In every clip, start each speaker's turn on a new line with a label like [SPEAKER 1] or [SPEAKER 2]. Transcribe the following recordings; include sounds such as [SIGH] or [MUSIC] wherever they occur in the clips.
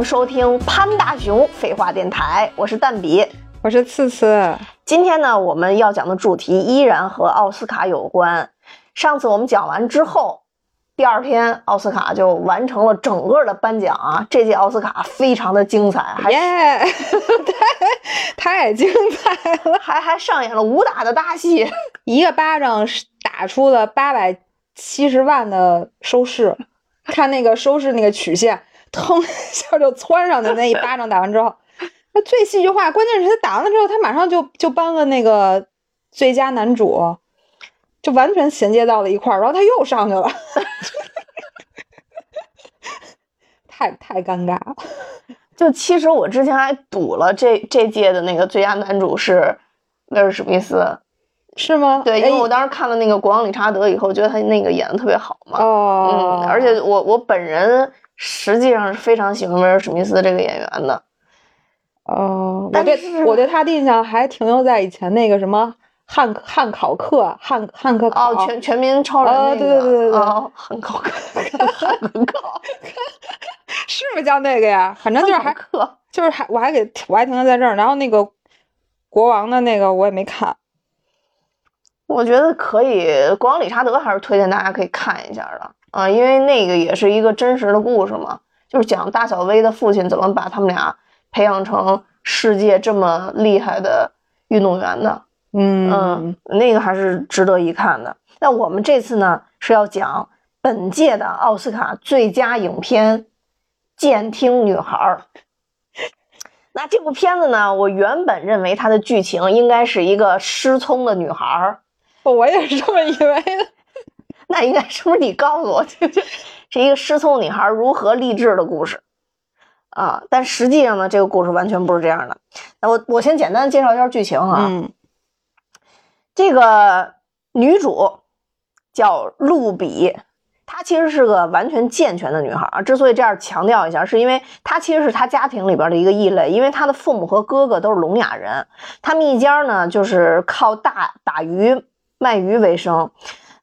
[SPEAKER 1] 迎收听潘大雄废话电台，我是蛋比，
[SPEAKER 2] 我是次次。
[SPEAKER 1] 今天呢，我们要讲的主题依然和奥斯卡有关。上次我们讲完之后，第二天奥斯卡就完成了整个的颁奖啊，这届奥斯卡非常的精彩，还
[SPEAKER 2] 耶，太太精彩了，
[SPEAKER 1] 还还上演了武打的大戏，
[SPEAKER 2] 一个巴掌打出了八百七十万的收视，看那个收视那个曲线。腾一下就窜上去，那一巴掌打完之后，那最戏剧化。关键是他打完了之后，他马上就就颁了那个最佳男主，就完全衔接到了一块儿。然后他又上去了，[LAUGHS] 太太尴尬了。[LAUGHS]
[SPEAKER 1] 就其实我之前还赌了这这届的那个最佳男主是威尔史密斯，
[SPEAKER 2] 是吗？
[SPEAKER 1] 对，因为我当时看了那个《国王理查德》以后，觉得他那个演的特别好嘛。
[SPEAKER 2] 哦，
[SPEAKER 1] 嗯，而且我我本人。实际上是非常喜欢威尔史密斯这个演员的，
[SPEAKER 2] 哦，我对我对他的印象还停留在以前那个什么汉汉考克汉汉克考
[SPEAKER 1] 哦全全民超人
[SPEAKER 2] 那个，对对对对对，
[SPEAKER 1] 汉考克汉考，[LAUGHS]
[SPEAKER 2] 是不是叫那个呀？反正就是还就是还我还给我还停留在这儿，然后那个国王的那个我也没看，
[SPEAKER 1] 我觉得可以，国王理查德还是推荐大家可以看一下的。啊，因为那个也是一个真实的故事嘛，就是讲大小威的父亲怎么把他们俩培养成世界这么厉害的运动员的。
[SPEAKER 2] 嗯
[SPEAKER 1] 嗯，那个还是值得一看的。那我们这次呢是要讲本届的奥斯卡最佳影片《监听女孩》。那这部片子呢，我原本认为它的剧情应该是一个失聪的女孩，[LAUGHS]
[SPEAKER 2] 我也是这么以为的。[LAUGHS]
[SPEAKER 1] 那应该是不是你告诉我，这 [LAUGHS] 是一个失聪女孩如何励志的故事啊？但实际上呢，这个故事完全不是这样的。那我我先简单介绍一下剧情啊。
[SPEAKER 2] 嗯，
[SPEAKER 1] 这个女主叫露比，她其实是个完全健全的女孩啊。之所以这样强调一下，是因为她其实是她家庭里边的一个异类，因为她的父母和哥哥都是聋哑人，他们一家呢就是靠大打鱼卖鱼为生。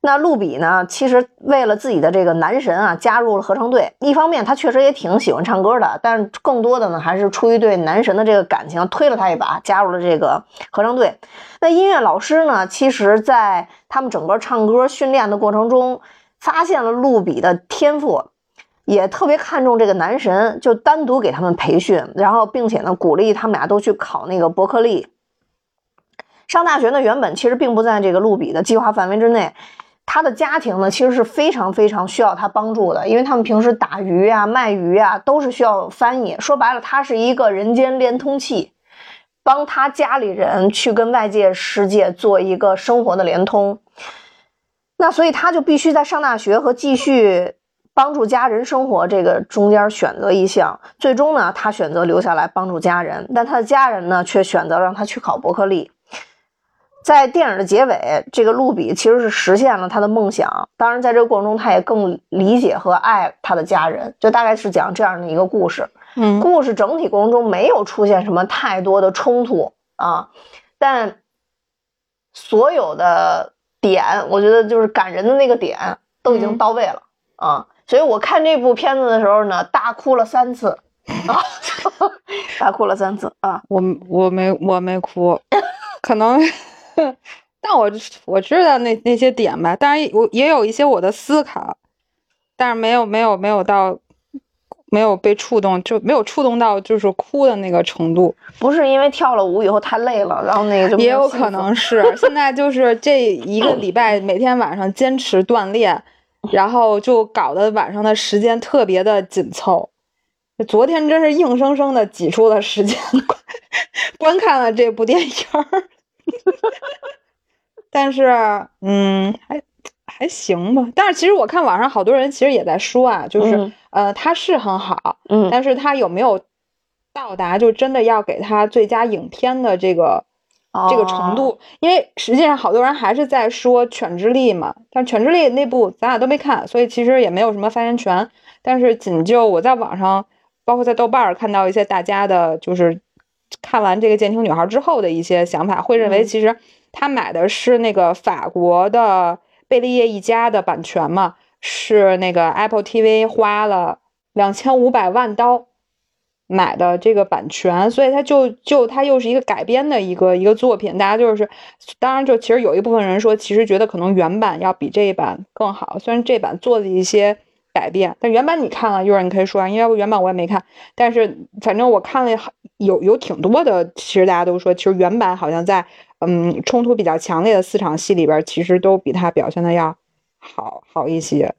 [SPEAKER 1] 那露比呢？其实为了自己的这个男神啊，加入了合唱队。一方面，他确实也挺喜欢唱歌的，但是更多的呢，还是出于对男神的这个感情，推了他一把，加入了这个合唱队。那音乐老师呢，其实在他们整个唱歌训练的过程中，发现了露比的天赋，也特别看重这个男神，就单独给他们培训，然后并且呢，鼓励他们俩都去考那个伯克利。上大学呢，原本其实并不在这个露比的计划范围之内。他的家庭呢，其实是非常非常需要他帮助的，因为他们平时打鱼啊、卖鱼啊，都是需要翻译。说白了，他是一个人间连通器，帮他家里人去跟外界世界做一个生活的连通。那所以他就必须在上大学和继续帮助家人生活这个中间选择一项。最终呢，他选择留下来帮助家人，但他的家人呢，却选择让他去考伯克利。在电影的结尾，这个露比其实是实现了他的梦想。当然，在这个过程中，他也更理解和爱他的家人。就大概是讲这样的一个故事。
[SPEAKER 2] 嗯，
[SPEAKER 1] 故事整体过程中没有出现什么太多的冲突啊，但所有的点，我觉得就是感人的那个点都已经到位了啊。所以我看这部片子的时候呢，大哭了三次啊，[LAUGHS] 大哭了三次啊。
[SPEAKER 2] 我我没我没哭，可能。[LAUGHS] 但我我知道那那些点吧，当然我也有一些我的思考，但是没有没有没有到没有被触动，就没有触动到就是哭的那个程度。
[SPEAKER 1] 不是因为跳了舞以后太累了，然后那个就
[SPEAKER 2] 也有可能是现在就是这一个礼拜每天晚上坚持锻炼，然后就搞得晚上的时间特别的紧凑。昨天真是硬生生的挤出了时间 [LAUGHS] 观看了这部电影。[LAUGHS] 但是，嗯，还还行吧。但是其实我看网上好多人其实也在说啊，就是呃，他是很好，
[SPEAKER 1] 嗯，
[SPEAKER 2] 但是他有没有到达就真的要给他最佳影片的这个这个程度？因为实际上好多人还是在说《犬之力》嘛，但《犬之力》那部咱俩都没看，所以其实也没有什么发言权。但是仅就我在网上，包括在豆瓣儿看到一些大家的，就是。看完这个《监听女孩》之后的一些想法，会认为其实他买的是那个法国的贝利叶一家的版权嘛，是那个 Apple TV 花了两千五百万刀买的这个版权，所以它就就它又是一个改编的一个一个作品。大家就是，当然就其实有一部分人说，其实觉得可能原版要比这一版更好。虽然这版做的一些改变，但原版你看了，一会儿你可以说啊，因为原版我也没看，但是反正我看了有有挺多的，其实大家都说，其实原版好像在嗯冲突比较强烈的四场戏里边，其实都比它表现的要好好一些。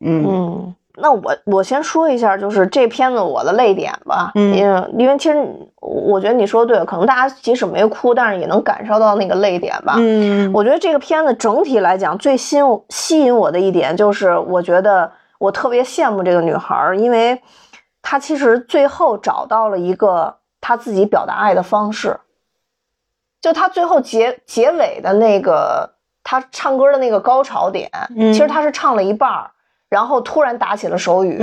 [SPEAKER 1] 嗯。那我我先说一下，就是这片子我的泪点吧，
[SPEAKER 2] 嗯，
[SPEAKER 1] 因为因为其实我觉得你说的对，可能大家即使没哭，但是也能感受到那个泪点吧，
[SPEAKER 2] 嗯，
[SPEAKER 1] 我觉得这个片子整体来讲最吸吸引我的一点就是，我觉得我特别羡慕这个女孩，因为她其实最后找到了一个她自己表达爱的方式，就她最后结结尾的那个她唱歌的那个高潮点，其实她是唱了一半儿。然后突然打起了手语，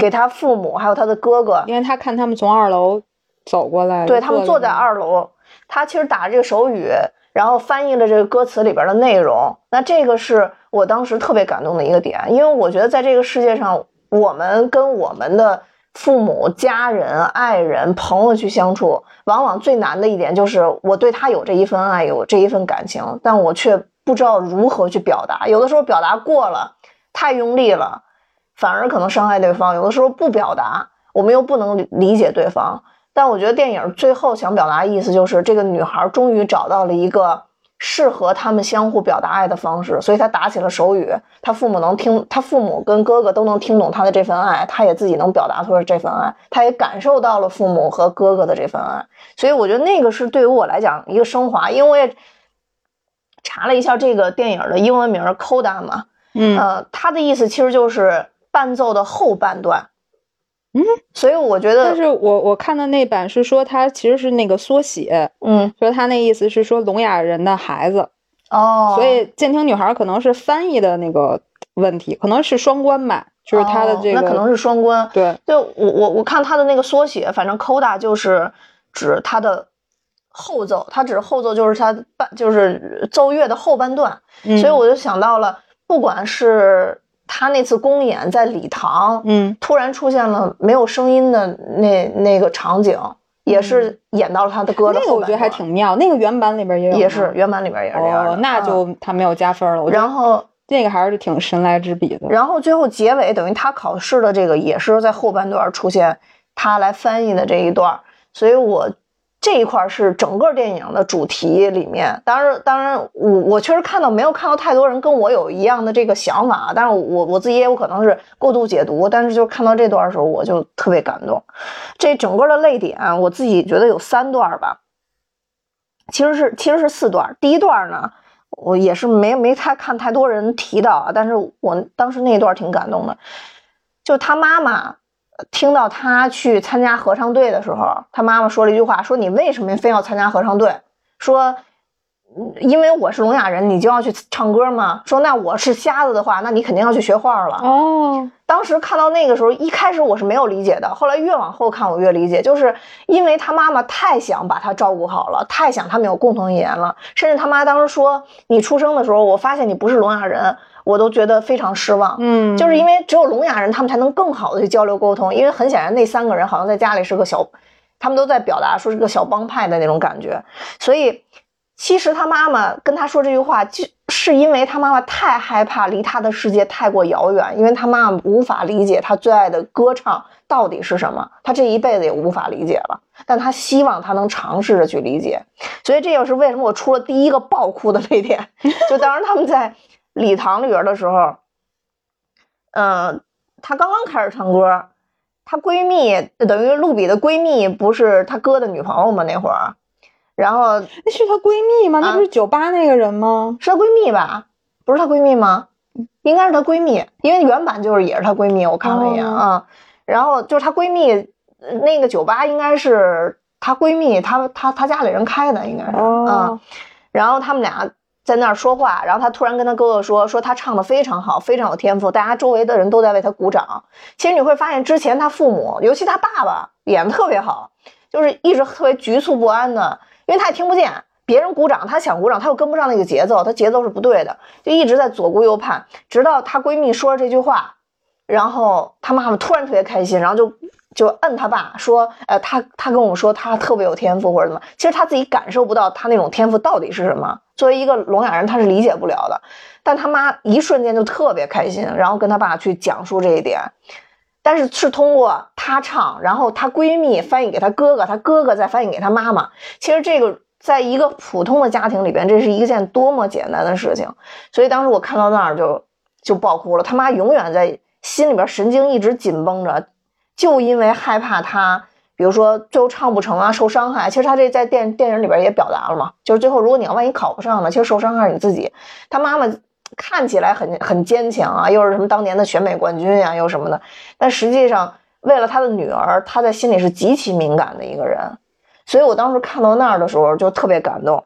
[SPEAKER 1] 给他父母还有他的哥哥，
[SPEAKER 2] 因为他看他们从二楼走过来，
[SPEAKER 1] 对他们坐在二楼，他其实打这个手语，然后翻译了这个歌词里边的内容。那这个是我当时特别感动的一个点，因为我觉得在这个世界上，我们跟我们的父母、家人、爱人、朋友去相处，往往最难的一点就是我对他有这一份爱，有这一份感情，但我却不知道如何去表达。有的时候表达过了。太用力了，反而可能伤害对方。有的时候不表达，我们又不能理解对方。但我觉得电影最后想表达的意思就是，这个女孩终于找到了一个适合他们相互表达爱的方式，所以她打起了手语。她父母能听，她父母跟哥哥都能听懂她的这份爱，她也自己能表达出这份爱，她也感受到了父母和哥哥的这份爱。所以我觉得那个是对于我来讲一个升华，因为我也查了一下这个电影的英文名 “Coda” 嘛。
[SPEAKER 2] 嗯
[SPEAKER 1] 呃，他的意思其实就是伴奏的后半段，
[SPEAKER 2] 嗯，
[SPEAKER 1] 所以我觉得，
[SPEAKER 2] 但是我我看的那版是说他其实是那个缩写，
[SPEAKER 1] 嗯，
[SPEAKER 2] 说他那意思是说聋哑人的孩子，
[SPEAKER 1] 哦，
[SPEAKER 2] 所以监听女孩可能是翻译的那个问题，可能是双关吧，就是他的这个，
[SPEAKER 1] 那可能是双关，
[SPEAKER 2] 对，
[SPEAKER 1] 就我我我看他的那个缩写，反正 coda 就是指他的后奏，他指后奏就是他半就是奏乐的后半段，所以我就想到了。不管是他那次公演在礼堂，
[SPEAKER 2] 嗯，
[SPEAKER 1] 突然出现了没有声音的那那个场景，也是演到了他的歌的
[SPEAKER 2] 那个我觉得还挺妙，那个原版里边也有，
[SPEAKER 1] 也是原版里边也是这样。
[SPEAKER 2] 那就他没有加分了。
[SPEAKER 1] 然后
[SPEAKER 2] 那个还是挺神来之笔的。
[SPEAKER 1] 然后最后结尾等于他考试的这个也是在后半段出现他来翻译的这一段，所以我。这一块是整个电影的主题里面，当然，当然，我我确实看到没有看到太多人跟我有一样的这个想法，但是我我自己也有可能是过度解读，但是就看到这段的时候，我就特别感动。这整个的泪点，我自己觉得有三段吧，其实是其实是四段。第一段呢，我也是没没太看太多人提到啊，但是我当时那段挺感动的，就他妈妈。听到他去参加合唱队的时候，他妈妈说了一句话：“说你为什么非要参加合唱队？说，因为我是聋哑人，你就要去唱歌吗？说那我是瞎子的话，那你肯定要去学画了。”
[SPEAKER 2] 哦，
[SPEAKER 1] 当时看到那个时候，一开始我是没有理解的，后来越往后看我越理解，就是因为他妈妈太想把他照顾好了，太想他们有共同语言了，甚至他妈当时说：“你出生的时候，我发现你不是聋哑人。”我都觉得非常失望，
[SPEAKER 2] 嗯，
[SPEAKER 1] 就是因为只有聋哑人，他们才能更好的去交流沟通。因为很显然，那三个人好像在家里是个小，他们都在表达说是个小帮派的那种感觉。所以，其实他妈妈跟他说这句话，就是因为他妈妈太害怕离他的世界太过遥远，因为他妈妈无法理解他最爱的歌唱到底是什么，他这一辈子也无法理解了。但他希望他能尝试着去理解。所以，这也是为什么我出了第一个爆哭的泪点，[LAUGHS] 就当时他们在。礼堂里边的时候，嗯，她刚刚开始唱歌，她闺蜜等于露比的闺蜜不是她哥的女朋友吗？那会儿，然后
[SPEAKER 2] 那是她闺蜜吗？那不是酒吧那个人吗？
[SPEAKER 1] 是她闺蜜吧？不是她闺蜜吗？应该是她闺蜜，因为原版就是也是她闺蜜，我看了一眼啊。然后就是她闺蜜那个酒吧应该是她闺蜜她她她家里人开的，应该是啊。然后他们俩。在那儿说话，然后他突然跟他哥哥说：“说他唱的非常好，非常有天赋，大家周围的人都在为他鼓掌。”其实你会发现，之前他父母，尤其他爸爸演的特别好，就是一直特别局促不安的，因为他也听不见别人鼓掌，他想鼓掌，他又跟不上那个节奏，他节奏是不对的，就一直在左顾右盼。直到她闺蜜说了这句话，然后她妈妈突然特别开心，然后就就摁他爸说，呃，他他跟我们说他特别有天赋或者怎么，其实他自己感受不到他那种天赋到底是什么。作为一个聋哑人，他是理解不了的。但他妈一瞬间就特别开心，然后跟他爸去讲述这一点。但是是通过她唱，然后她闺蜜翻译给她哥哥，她哥哥再翻译给她妈妈。其实这个在一个普通的家庭里边，这是一件多么简单的事情。所以当时我看到那儿就就爆哭了。他妈永远在心里边神经一直紧绷着，就因为害怕他，比如说最后唱不成啊，受伤害。其实他这在电电影里边也表达了嘛，就是最后如果你要万一考不上呢，其实受伤害是你自己。他妈妈。看起来很很坚强啊，又是什么当年的选美冠军呀，又什么的。但实际上，为了他的女儿，他在心里是极其敏感的一个人。所以我当时看到那儿的时候，就特别感动。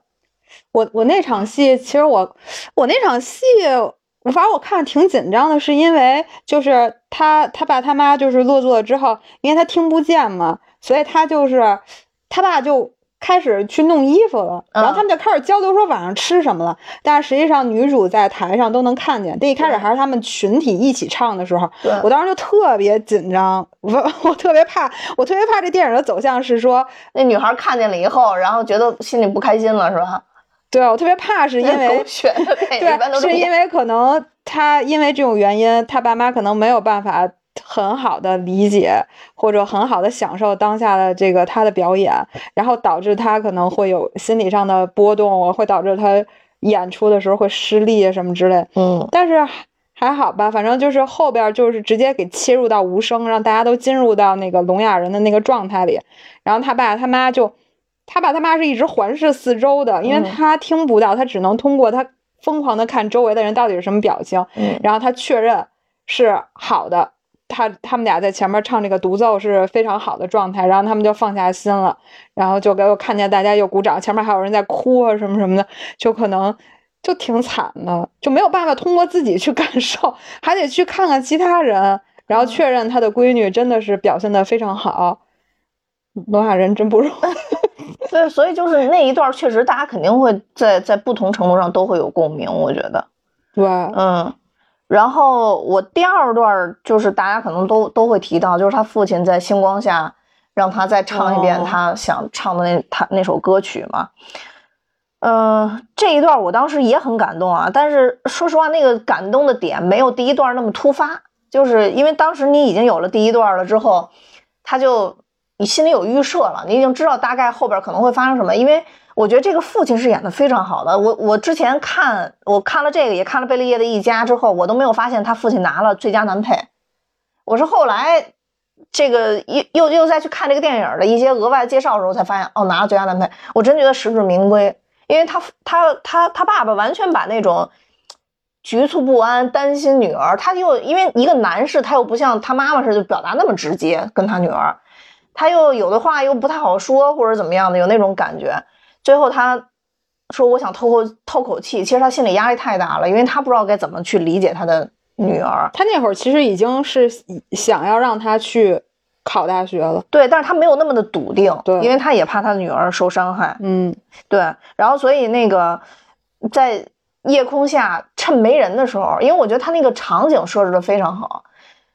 [SPEAKER 2] 我我那场戏，其实我我那场戏，反正我看挺紧张的，是因为就是他他爸他妈就是落座之后，因为他听不见嘛，所以他就是他爸就。开始去弄衣服了，然后他们就开始交流说晚上吃什么了。但是实际上女主在台上都能看见。这一开始还是他们群体一起唱的时候，我当时就特别紧张，我我特别怕，我特别怕这电影的走向是说
[SPEAKER 1] 那女孩看见了以后，然后觉得心里不开心了，是吧？[LAUGHS]
[SPEAKER 2] 对，我特别怕是因为对，是因为可能他因为这种原因，他爸妈可能没有办法。很好的理解或者很好的享受当下的这个他的表演，然后导致他可能会有心理上的波动，会导致他演出的时候会失利什么之类。
[SPEAKER 1] 嗯，
[SPEAKER 2] 但是还好吧，反正就是后边就是直接给切入到无声，让大家都进入到那个聋哑人的那个状态里。然后他爸他妈就，他爸他妈是一直环视四周的，因为他听不到，他只能通过他疯狂的看周围的人到底是什么表情，然后他确认是好的。他他们俩在前面唱这个独奏是非常好的状态，然后他们就放下心了，然后就给我看见大家又鼓掌，前面还有人在哭啊什么什么的，就可能就挺惨的，就没有办法通过自己去感受，还得去看看其他人，然后确认他的闺女真的是表现的非常好。聋哑人真不容易，[LAUGHS]
[SPEAKER 1] 对，所以就是那一段确实大家肯定会在在不同程度上都会有共鸣，我觉得，
[SPEAKER 2] 对，
[SPEAKER 1] 嗯。然后我第二段就是大家可能都都会提到，就是他父亲在星光下让他再唱一遍他想唱的那他那首歌曲嘛。嗯，这一段我当时也很感动啊，但是说实话，那个感动的点没有第一段那么突发，就是因为当时你已经有了第一段了之后，他就你心里有预设了，你已经知道大概后边可能会发生什么，因为。我觉得这个父亲是演的非常好的。我我之前看我看了这个，也看了贝利叶的一家之后，我都没有发现他父亲拿了最佳男配。我是后来这个又又又再去看这个电影的一些额外介绍的时候，才发现哦，拿了最佳男配。我真觉得实至名归，因为他他他他爸爸完全把那种局促不安、担心女儿，他又因为一个男士，他又不像他妈妈似的表达那么直接跟他女儿，他又有的话又不太好说或者怎么样的，有那种感觉。最后他说：“我想透口透口气。”其实他心里压力太大了，因为他不知道该怎么去理解他的女儿。
[SPEAKER 2] 他那会儿其实已经是想要让他去考大学了，
[SPEAKER 1] 对，但是他没有那么的笃定，
[SPEAKER 2] 对，
[SPEAKER 1] 因为他也怕他的女儿受伤害。
[SPEAKER 2] 嗯，
[SPEAKER 1] 对。然后所以那个在夜空下趁没人的时候，因为我觉得他那个场景设置的非常好，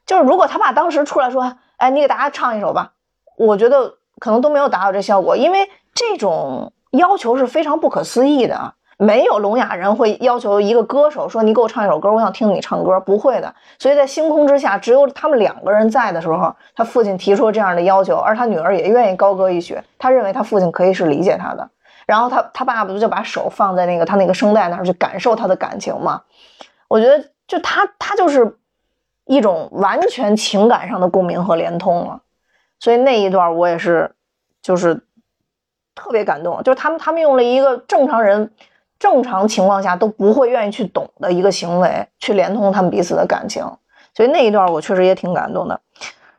[SPEAKER 1] 就是如果他爸当时出来说：“哎，你给大家唱一首吧。”我觉得可能都没有达到这效果，因为这种。要求是非常不可思议的，没有聋哑人会要求一个歌手说：“你给我唱一首歌，我想听你唱歌。”不会的。所以在星空之下，只有他们两个人在的时候，他父亲提出这样的要求，而他女儿也愿意高歌一曲。他认为他父亲可以是理解他的。然后他他爸爸不就把手放在那个他那个声带那儿去感受他的感情吗？我觉得就他他就是一种完全情感上的共鸣和连通了。所以那一段我也是就是。特别感动，就是他们，他们用了一个正常人、正常情况下都不会愿意去懂的一个行为，去连通他们彼此的感情，所以那一段我确实也挺感动的。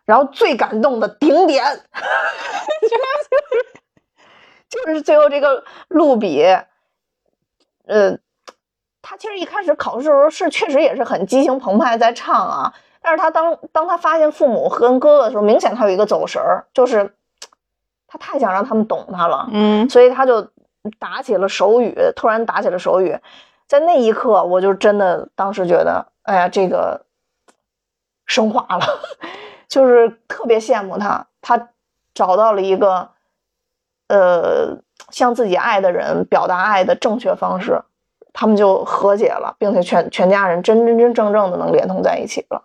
[SPEAKER 1] 然后最感动的顶点，[LAUGHS] 就是最后这个露比，呃，他其实一开始考试的时候是确实也是很激情澎湃在唱啊，但是他当当他发现父母和哥哥的时候，明显他有一个走神儿，就是。他太想让他们懂他了，
[SPEAKER 2] 嗯，
[SPEAKER 1] 所以他就打起了手语，突然打起了手语，在那一刻，我就真的当时觉得，哎呀，这个升华了，[LAUGHS] 就是特别羡慕他，他找到了一个呃向自己爱的人表达爱的正确方式，他们就和解了，并且全全家人真真真正正的能连通在一起了。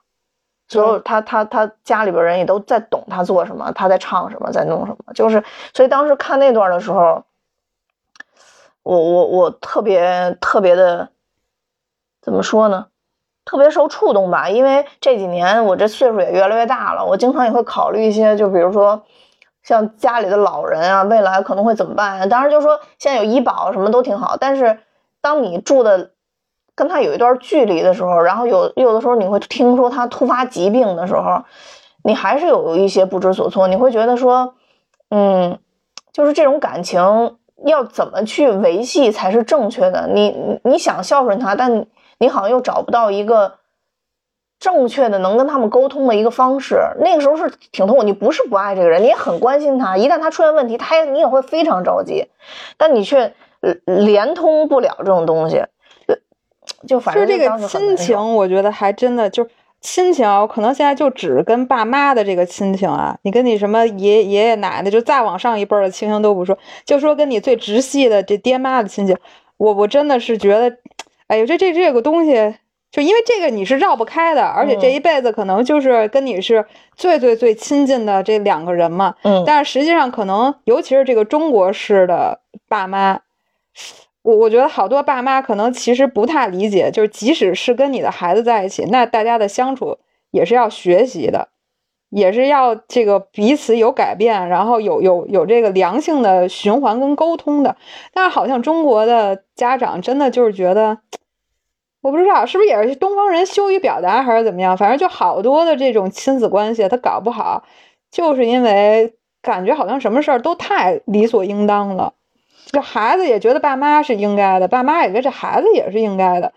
[SPEAKER 1] 所有他他他家里边人也都在懂他做什么，他在唱什么，在弄什么，就是所以当时看那段的时候，我我我特别特别的怎么说呢？特别受触动吧，因为这几年我这岁数也越来越大了，我经常也会考虑一些，就比如说像家里的老人啊，未来可能会怎么办？当然就说现在有医保什么都挺好，但是当你住的。跟他有一段距离的时候，然后有有的时候你会听说他突发疾病的时候，你还是有一些不知所措。你会觉得说，嗯，就是这种感情要怎么去维系才是正确的？你你想孝顺他，但你好像又找不到一个正确的能跟他们沟通的一个方式。那个时候是挺痛苦。你不是不爱这个人，你也很关心他。一旦他出现问题，他也你也会非常着急，但你却连通不了这种东西。就反正
[SPEAKER 2] 这个亲情，我觉得还真的就亲情，我可能现在就只跟爸妈的这个亲情啊。你跟你什么爷爷爷奶奶，就再往上一辈的亲情都不说，就说跟你最直系的这爹妈的亲情，我我真的是觉得，哎呦，这这这个东西，就因为这个你是绕不开的，而且这一辈子可能就是跟你是最最最亲近的这两个人嘛。
[SPEAKER 1] 嗯。
[SPEAKER 2] 但是实际上，可能尤其是这个中国式的爸妈。我我觉得好多爸妈可能其实不太理解，就是即使是跟你的孩子在一起，那大家的相处也是要学习的，也是要这个彼此有改变，然后有有有这个良性的循环跟沟通的。但是好像中国的家长真的就是觉得，我不知道是不是也是东方人羞于表达还是怎么样，反正就好多的这种亲子关系他搞不好，就是因为感觉好像什么事儿都太理所应当了。这孩子也觉得爸妈是应该的，爸妈也觉得这孩子也是应该的。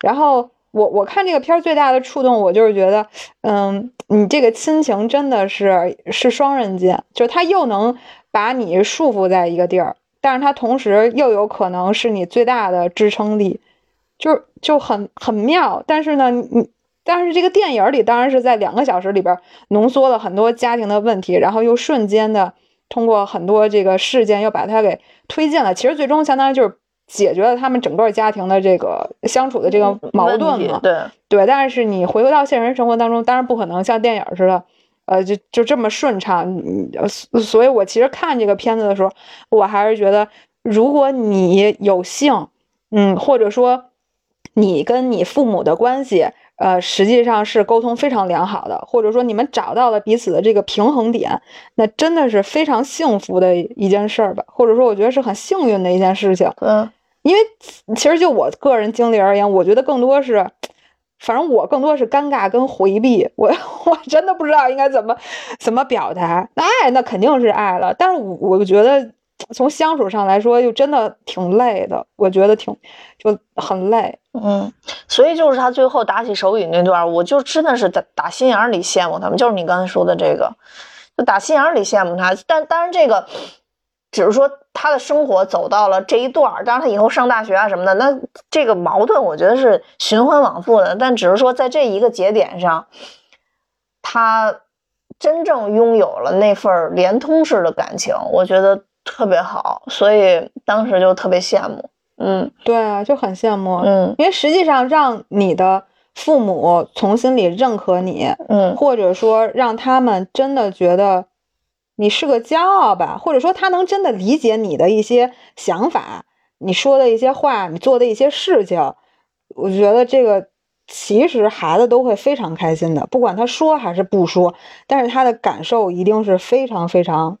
[SPEAKER 2] 然后我我看这个片儿最大的触动，我就是觉得，嗯，你这个亲情真的是是双刃剑，就是他又能把你束缚在一个地儿，但是他同时又有可能是你最大的支撑力，就是就很很妙。但是呢，你但是这个电影里当然是在两个小时里边浓缩了很多家庭的问题，然后又瞬间的。通过很多这个事件，又把它给推进了。其实最终相当于就是解决了他们整个家庭的这个相处的这个矛盾嘛。
[SPEAKER 1] 对
[SPEAKER 2] 对，但是你回归到现实生活当中，当然不可能像电影似的，呃，就就这么顺畅。所以，我其实看这个片子的时候，我还是觉得，如果你有幸，嗯，或者说你跟你父母的关系。呃，实际上是沟通非常良好的，或者说你们找到了彼此的这个平衡点，那真的是非常幸福的一件事儿吧？或者说，我觉得是很幸运的一件事情。
[SPEAKER 1] 嗯，
[SPEAKER 2] 因为其实就我个人经历而言，我觉得更多是，反正我更多是尴尬跟回避。我 [LAUGHS] 我真的不知道应该怎么怎么表达。那爱那肯定是爱了，但是我我觉得。从相处上来说，又真的挺累的，我觉得挺就很累，
[SPEAKER 1] 嗯，所以就是他最后打起手语那段，我就真的是打打心眼里羡慕他们，就是你刚才说的这个，就打心眼里羡慕他。但当然这个只是说他的生活走到了这一段，当然他以后上大学啊什么的，那这个矛盾我觉得是循环往复的。但只是说在这一个节点上，他真正拥有了那份连通式的感情，我觉得。特别好，所以当时就特别羡慕，嗯，
[SPEAKER 2] 对啊，就很羡慕，
[SPEAKER 1] 嗯，
[SPEAKER 2] 因为实际上让你的父母从心里认可你，
[SPEAKER 1] 嗯，
[SPEAKER 2] 或者说让他们真的觉得你是个骄傲吧，或者说他能真的理解你的一些想法，你说的一些话，你做的一些事情，我觉得这个其实孩子都会非常开心的，不管他说还是不说，但是他的感受一定是非常非常。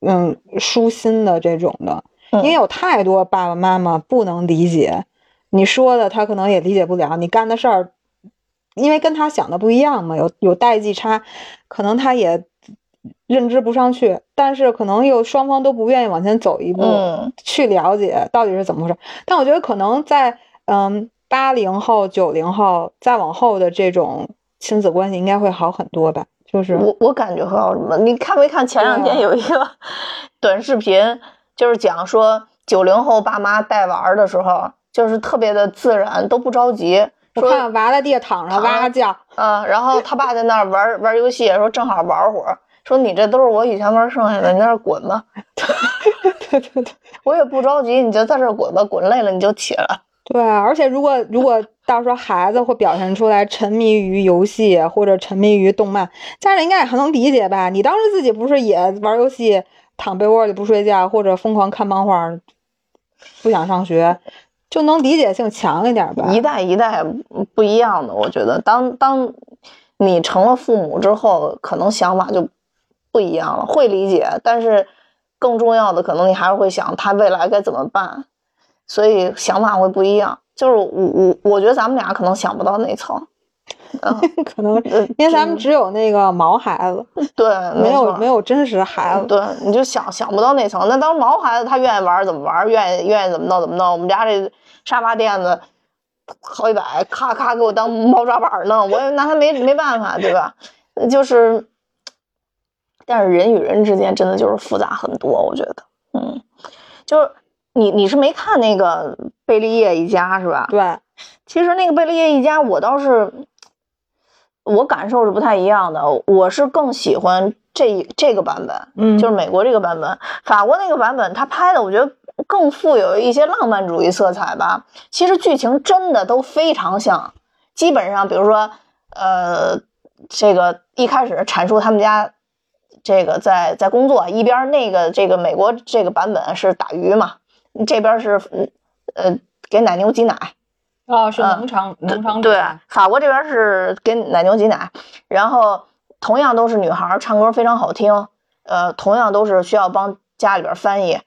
[SPEAKER 2] 嗯，舒心的这种的，因为有太多爸爸妈妈不能理解你说的，他可能也理解不了你干的事儿，因为跟他想的不一样嘛，有有代际差，可能他也认知不上去，但是可能又双方都不愿意往前走一步去了解到底是怎么回事。但我觉得可能在嗯八零后、九零后再往后的这种亲子关系应该会好很多吧。就是
[SPEAKER 1] 我，我感觉很好什么？你看没看前两天有一个 [LAUGHS] 短视频，就是讲说九零后爸妈带娃儿的时候，就是特别的自然，都不着急。
[SPEAKER 2] 我看娃在地下躺着哇哇叫，
[SPEAKER 1] 嗯，然后他爸在那儿玩玩游戏，说正好玩会儿，说你这都是我以前玩剩下的，你在那滚吧。[LAUGHS]
[SPEAKER 2] 对对对，
[SPEAKER 1] 我也不着急，你就在这滚吧，滚累了你就起来。
[SPEAKER 2] 对，而且如果如果到时候孩子会表现出来沉迷于游戏或者沉迷于动漫，家长应该也很能理解吧？你当时自己不是也玩游戏，躺被窝里不睡觉，或者疯狂看漫画，不想上学，就能理解性强一点吧？
[SPEAKER 1] 一代一代不一样的，我觉得当当你成了父母之后，可能想法就不一样了，会理解，但是更重要的，可能你还是会想他未来该怎么办。所以想法会不一样，就是我我我觉得咱们俩可能想不到那层，嗯 [LAUGHS]
[SPEAKER 2] 可能因为咱们只有那个毛孩子，
[SPEAKER 1] 对，
[SPEAKER 2] 没有没有真实孩子，
[SPEAKER 1] 对，你就想想不到那层。那当毛孩子，他愿意玩怎么玩，愿意愿意怎么弄怎么弄。我们家这沙发垫子好几百，咔咔给我当猫抓板弄，我也拿他没没办法，对吧？就是，但是人与人之间真的就是复杂很多，我觉得，嗯，就是。你你是没看那个贝利叶一家是吧？
[SPEAKER 2] 对，
[SPEAKER 1] 其实那个贝利叶一家，我倒是我感受是不太一样的。我是更喜欢这这个版本，
[SPEAKER 2] 嗯，
[SPEAKER 1] 就是美国这个版本。法国那个版本，他拍的我觉得更富有一些浪漫主义色彩吧。其实剧情真的都非常像，基本上比如说，呃，这个一开始阐述他们家这个在在工作，一边那个这个美国这个版本是打鱼嘛。这边是，呃，给奶牛挤奶，
[SPEAKER 2] 哦，是农场农场
[SPEAKER 1] 对，法国这边是给奶牛挤奶，然后同样都是女孩，唱歌非常好听，呃，同样都是需要帮家里边翻译，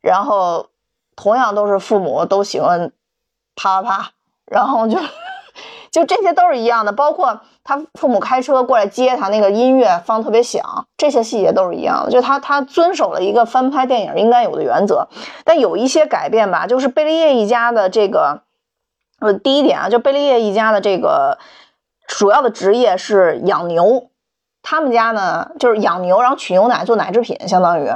[SPEAKER 1] 然后同样都是父母都喜欢啪啪啪，然后就。[LAUGHS] 就这些都是一样的，包括他父母开车过来接他，那个音乐放特别响，这些细节都是一样的。就他他遵守了一个翻拍电影应该有的原则，但有一些改变吧。就是贝利叶一家的这个，呃，第一点啊，就贝利叶一家的这个主要的职业是养牛，他们家呢就是养牛，然后取牛奶做奶制品，相当于，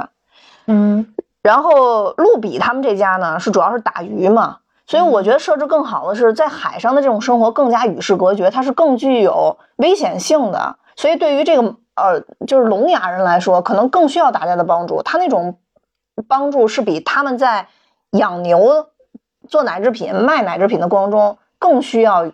[SPEAKER 2] 嗯，
[SPEAKER 1] 然后路比他们这家呢是主要是打鱼嘛。所以我觉得设置更好的是在海上的这种生活更加与世隔绝，它是更具有危险性的。所以对于这个呃，就是聋哑人来说，可能更需要大家的帮助。他那种帮助是比他们在养牛、做奶制品、卖奶制品的过程中更需要，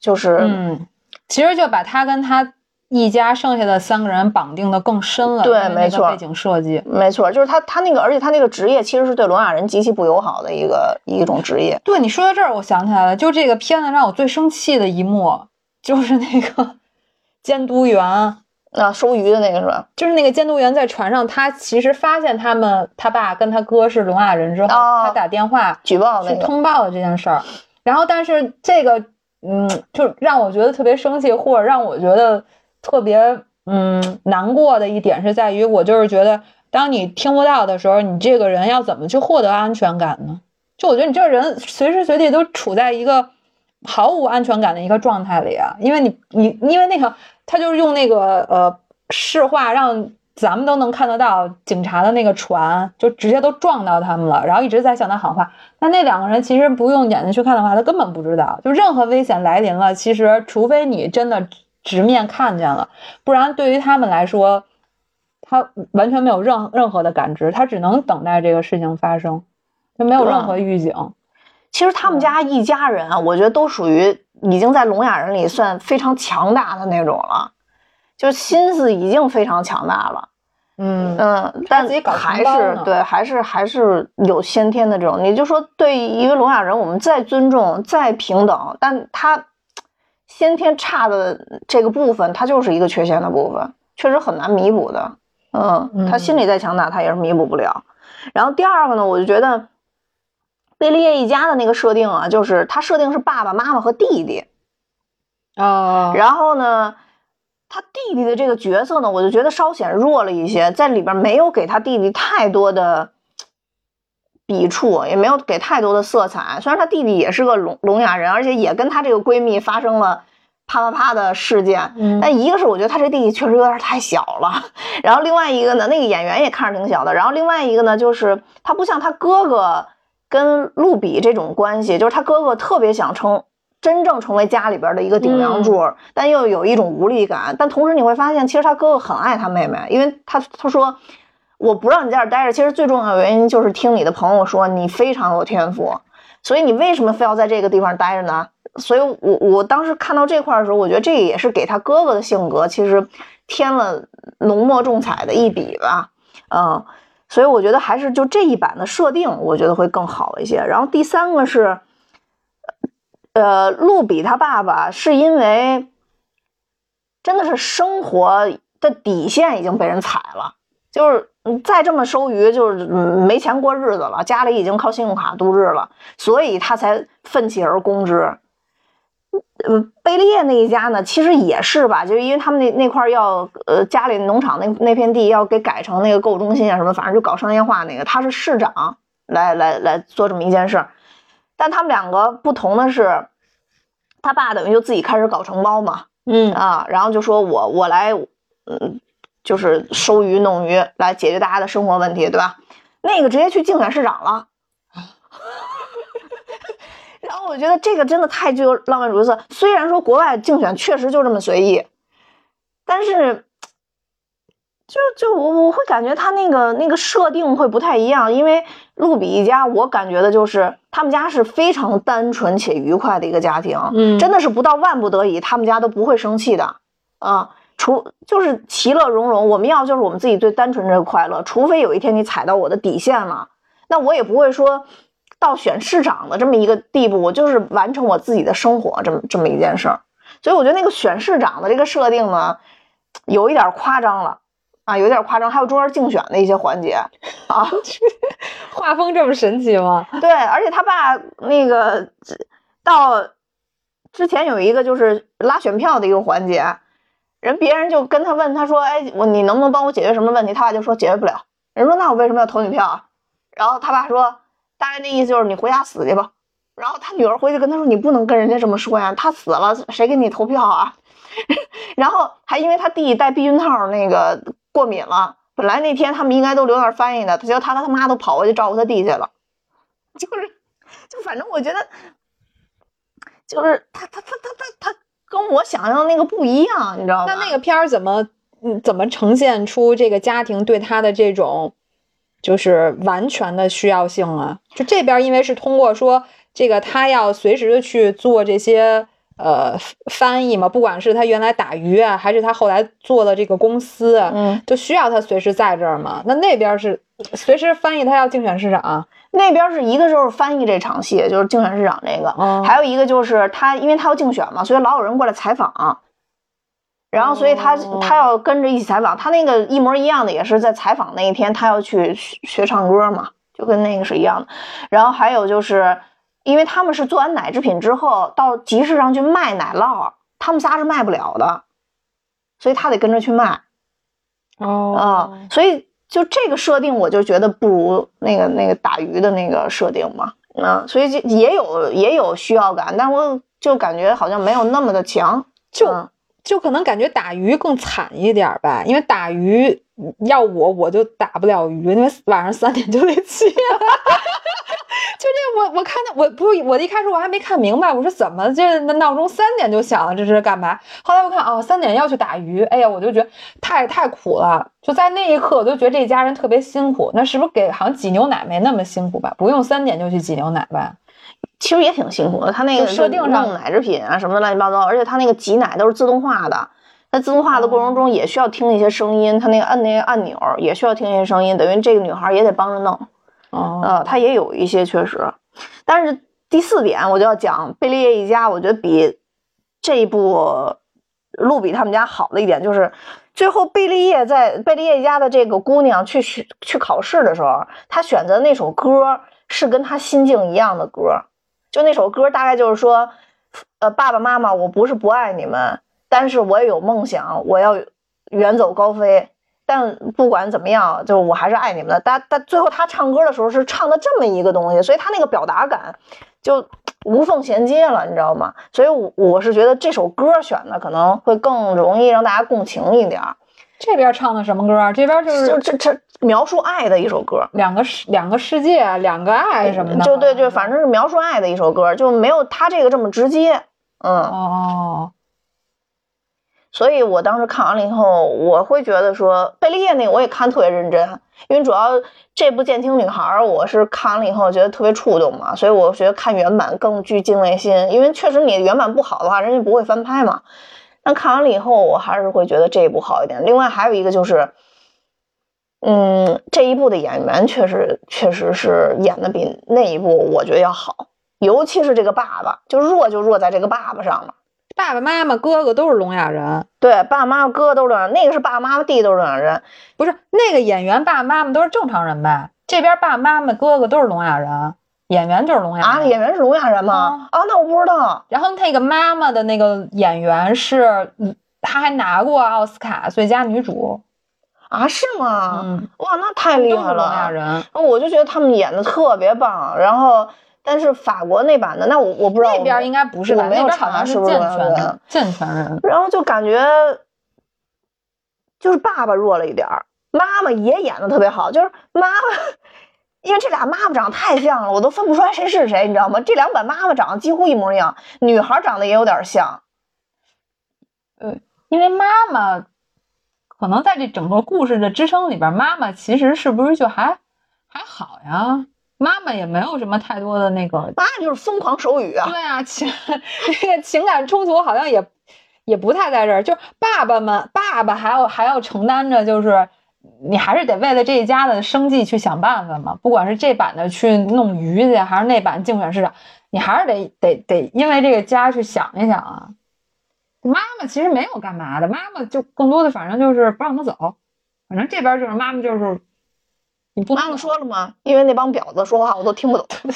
[SPEAKER 1] 就是
[SPEAKER 2] 嗯，其实就把他跟他。一家剩下的三个人绑定的更深了，
[SPEAKER 1] 对，没错，
[SPEAKER 2] 背景设计
[SPEAKER 1] 没错，就是他他那个，而且他那个职业其实是对聋哑人极其不友好的一个一种职业。
[SPEAKER 2] 对，你说到这儿，我想起来了，就这个片子让我最生气的一幕，就是那个 [LAUGHS] 监督员
[SPEAKER 1] 啊，收鱼的那个是吧？
[SPEAKER 2] 就是那个监督员在船上，他其实发现他们他爸跟他哥是聋哑人之后，他打电话
[SPEAKER 1] 举报
[SPEAKER 2] 去通报了这件事儿，然后但是这个嗯，就让我觉得特别生气，或者让我觉得。特别嗯难过的一点是在于，我就是觉得，当你听不到的时候，你这个人要怎么去获得安全感呢？就我觉得你这人随时随地都处在一个毫无安全感的一个状态里啊，因为你你因为那个他就是用那个呃视话让咱们都能看得到警察的那个船，就直接都撞到他们了，然后一直在向他喊话。那那两个人其实不用眼睛去看的话，他根本不知道，就任何危险来临了，其实除非你真的。直面看见了，不然对于他们来说，他完全没有任任何的感知，他只能等待这个事情发生，就没有任何预警。
[SPEAKER 1] 其实他们家一家人啊，我觉得都属于已经在聋哑人里算非常强大的那种了，就心思已经非常强大了。嗯嗯，但还是对，还是还是有先天的这种。你就说对一个聋哑人，我们再尊重、再平等，但他。先天差的这个部分，它就是一个缺陷的部分，确实很难弥补的。嗯，他心理再强大，他也是弥补不了。然后第二个呢，我就觉得贝利叶一家的那个设定啊，就是他设定是爸爸妈妈和弟弟。
[SPEAKER 2] 哦。
[SPEAKER 1] 然后呢，他弟弟的这个角色呢，我就觉得稍显弱了一些，在里边没有给他弟弟太多的。笔触也没有给太多的色彩，虽然她弟弟也是个聋聋哑人，而且也跟她这个闺蜜发生了啪啪啪的事件，但一个是我觉得他这弟弟确实有点太小了，然后另外一个呢，那个演员也看着挺小的，然后另外一个呢，就是他不像他哥哥跟露比这种关系，就是他哥哥特别想成真正成为家里边的一个顶梁柱，但又有一种无力感。但同时你会发现，其实他哥哥很爱他妹妹，因为他他说我不让你在这待着，其实最重要的原因就是听你的朋友说你非常有天赋，所以你为什么非要在这个地方待着呢？所以我我当时看到这块的时候，我觉得这也是给他哥哥的性格其实添了浓墨重彩的一笔吧，嗯，所以我觉得还是就这一版的设定，我觉得会更好一些。然后第三个是。呃，露比他爸爸是因为真的是生活的底线已经被人踩了，就是再这么收鱼，就是没钱过日子了，家里已经靠信用卡度日了，所以他才奋起而攻之。嗯，贝利叶那一家呢，其实也是吧，就因为他们那那块要呃家里农场那那片地要给改成那个购物中心啊什么，反正就搞商业化那个，他是市长来来来做这么一件事儿。但他们两个不同的是，他爸等于就自己开始搞承包嘛，
[SPEAKER 2] 嗯
[SPEAKER 1] 啊，然后就说我我来，嗯，就是收鱼弄鱼来解决大家的生活问题，对吧？那个直接去竞选市长了，然后我觉得这个真的太具有浪漫主义色。虽然说国外竞选确实就这么随意，但是。就就我我会感觉他那个那个设定会不太一样，因为露比一家，我感觉的就是他们家是非常单纯且愉快的一个家庭，
[SPEAKER 2] 嗯，
[SPEAKER 1] 真的是不到万不得已，他们家都不会生气的，啊，除就是其乐融融，我们要就是我们自己最单纯这个快乐，除非有一天你踩到我的底线了，那我也不会说到选市长的这么一个地步，我就是完成我自己的生活这么这么一件事儿，所以我觉得那个选市长的这个设定呢，有一点夸张了。啊，有点夸张，还有中间竞选的一些环节啊，[LAUGHS]
[SPEAKER 2] 画风这么神奇吗？[LAUGHS]
[SPEAKER 1] 对，而且他爸那个到之前有一个就是拉选票的一个环节，人别人就跟他问他说：“哎，我你能不能帮我解决什么问题？”他爸就说：“解决不了。”人说：“那我为什么要投你票啊？”然后他爸说：“大概那意思就是你回家死去吧。”然后他女儿回去跟他说：“你不能跟人家这么说呀，他死了谁给你投票啊？” [LAUGHS] 然后还因为他弟戴避孕套那个。过敏了，本来那天他们应该都留那儿翻译的，结果他和他妈都跑过去照顾他弟去了，[LAUGHS] 就是，就反正我觉得，就是他他他他他他跟我想象的那个不一样，你知道吗？
[SPEAKER 2] 那那个片儿怎么嗯怎么呈现出这个家庭对他的这种就是完全的需要性啊？就这边因为是通过说这个他要随时的去做这些。呃，翻译嘛，不管是他原来打鱼啊，还是他后来做的这个公司，
[SPEAKER 1] 嗯，
[SPEAKER 2] 就需要他随时在这儿嘛。那那边是随时翻译，他要竞选市长。
[SPEAKER 1] 那边是一个就是翻译这场戏，就是竞选市长这个，还有一个就是他，因为他要竞选嘛，所以老有人过来采访，然后所以他他要跟着一起采访。他那个一模一样的，也是在采访那一天，他要去学唱歌嘛，就跟那个是一样的。然后还有就是。因为他们是做完奶制品之后到集市上去卖奶酪，他们仨是卖不了的，所以他得跟着去卖。
[SPEAKER 2] 哦，
[SPEAKER 1] 啊，所以就这个设定，我就觉得不如那个那个打鱼的那个设定嘛。嗯，所以就也有也有需要感，但我就感觉好像没有那么的强，
[SPEAKER 2] 就就可能感觉打鱼更惨一点吧，因为打鱼要我我就打不了鱼，因为晚上三点就得起。[LAUGHS] 就这我我看到我不是我一开始我还没看明白，我说怎么这闹钟三点就响了，这是干嘛？后来我看哦，三点要去打鱼，哎呀，我就觉得太太苦了。就在那一刻，我就觉得这家人特别辛苦。那是不是给好像挤牛奶没那么辛苦吧？不用三点就去挤牛奶吧？
[SPEAKER 1] 其实也挺辛苦的。他那个
[SPEAKER 2] 设定
[SPEAKER 1] 上奶制品啊什么的乱七八糟，而且他那个挤奶都是自动化的，在自动化的过程中也需要听一些声音，他那个按那个按钮也需要听一些声音，等于这个女孩也得帮着弄。
[SPEAKER 2] 哦，
[SPEAKER 1] 呃，他也有一些确实，但是第四点我就要讲贝利叶一家，我觉得比这一部路比他们家好的一点就是，最后贝利叶在贝利叶一家的这个姑娘去去去考试的时候，她选择那首歌是跟她心境一样的歌，就那首歌大概就是说，呃，爸爸妈妈，我不是不爱你们，但是我也有梦想，我要远走高飞。但不管怎么样，就是我还是爱你们的。但但最后他唱歌的时候是唱的这么一个东西，所以他那个表达感就无缝衔接了，你知道吗？所以，我我是觉得这首歌选的可能会更容易让大家共情一点。
[SPEAKER 2] 这边唱的什么歌？这边就是
[SPEAKER 1] 就这这描述爱的一首歌，
[SPEAKER 2] 两个世两个世界，两个爱什么的。
[SPEAKER 1] 就对，就反正是描述爱的一首歌，就没有他这个这么直接。嗯，
[SPEAKER 2] 哦，
[SPEAKER 1] 所以我当时看完了以后，我会觉得说贝利叶那个我也看特别认真，因为主要这部《剑听女孩》我是看完了以后觉得特别触动嘛，所以我觉得看原版更具敬畏心，因为确实你原版不好的话，人家不会翻拍嘛。但看完了以后，我还是会觉得这一部好一点。另外还有一个就是，嗯，这一部的演员确实确实是演的比那一部我觉得要好，尤其是这个爸爸，就弱就弱在这个爸爸上了。
[SPEAKER 2] 爸爸妈妈、哥哥都是聋哑人，
[SPEAKER 1] 对，爸爸妈妈、哥哥都是聋哑人，那个是爸爸妈妈、弟弟都是聋哑人。
[SPEAKER 2] 不是那个演员爸爸妈妈都是正常人呗？这边爸爸妈妈、哥哥都是聋哑人，演员就是聋哑
[SPEAKER 1] 啊，演员是聋哑人吗？啊，那我不知道。
[SPEAKER 2] 然后那个妈妈的那个演员是，嗯她还拿过奥斯卡最佳女主。
[SPEAKER 1] 啊，是吗？
[SPEAKER 2] 嗯，
[SPEAKER 1] 哇，那太厉害了。
[SPEAKER 2] 人。
[SPEAKER 1] 我就觉得他们演的特别棒。然后，但是法国那版的，那我我不知道。
[SPEAKER 2] 那边应该不是？
[SPEAKER 1] 我没有查是不是
[SPEAKER 2] 健全的健全人。
[SPEAKER 1] 然后就感觉就是爸爸弱了一点儿，妈妈也演的特别好，就是妈妈。因为这俩妈妈长得太像了，我都分不出来谁是谁，你知道吗？这两版妈妈长得几乎一模一样，女孩长得也有点像。
[SPEAKER 2] 嗯因为妈妈可能在这整个故事的支撑里边，妈妈其实是不是就还还好呀？妈妈也没有什么太多的那个，
[SPEAKER 1] 妈就是疯狂手语啊，
[SPEAKER 2] 对啊，情 [LAUGHS] 这个情感冲突好像也也不太在这儿。就爸爸们，爸爸还要还要承担着，就是你还是得为了这一家的生计去想办法嘛。不管是这版的去弄鱼去，还是那版竞选市长，你还是得得得因为这个家去想一想啊。妈妈其实没有干嘛的，妈妈就更多的反正就是不让他走，反正这边就是妈妈就是你不能
[SPEAKER 1] 妈妈说了吗？因为那帮婊子说话我都听不懂。[LAUGHS]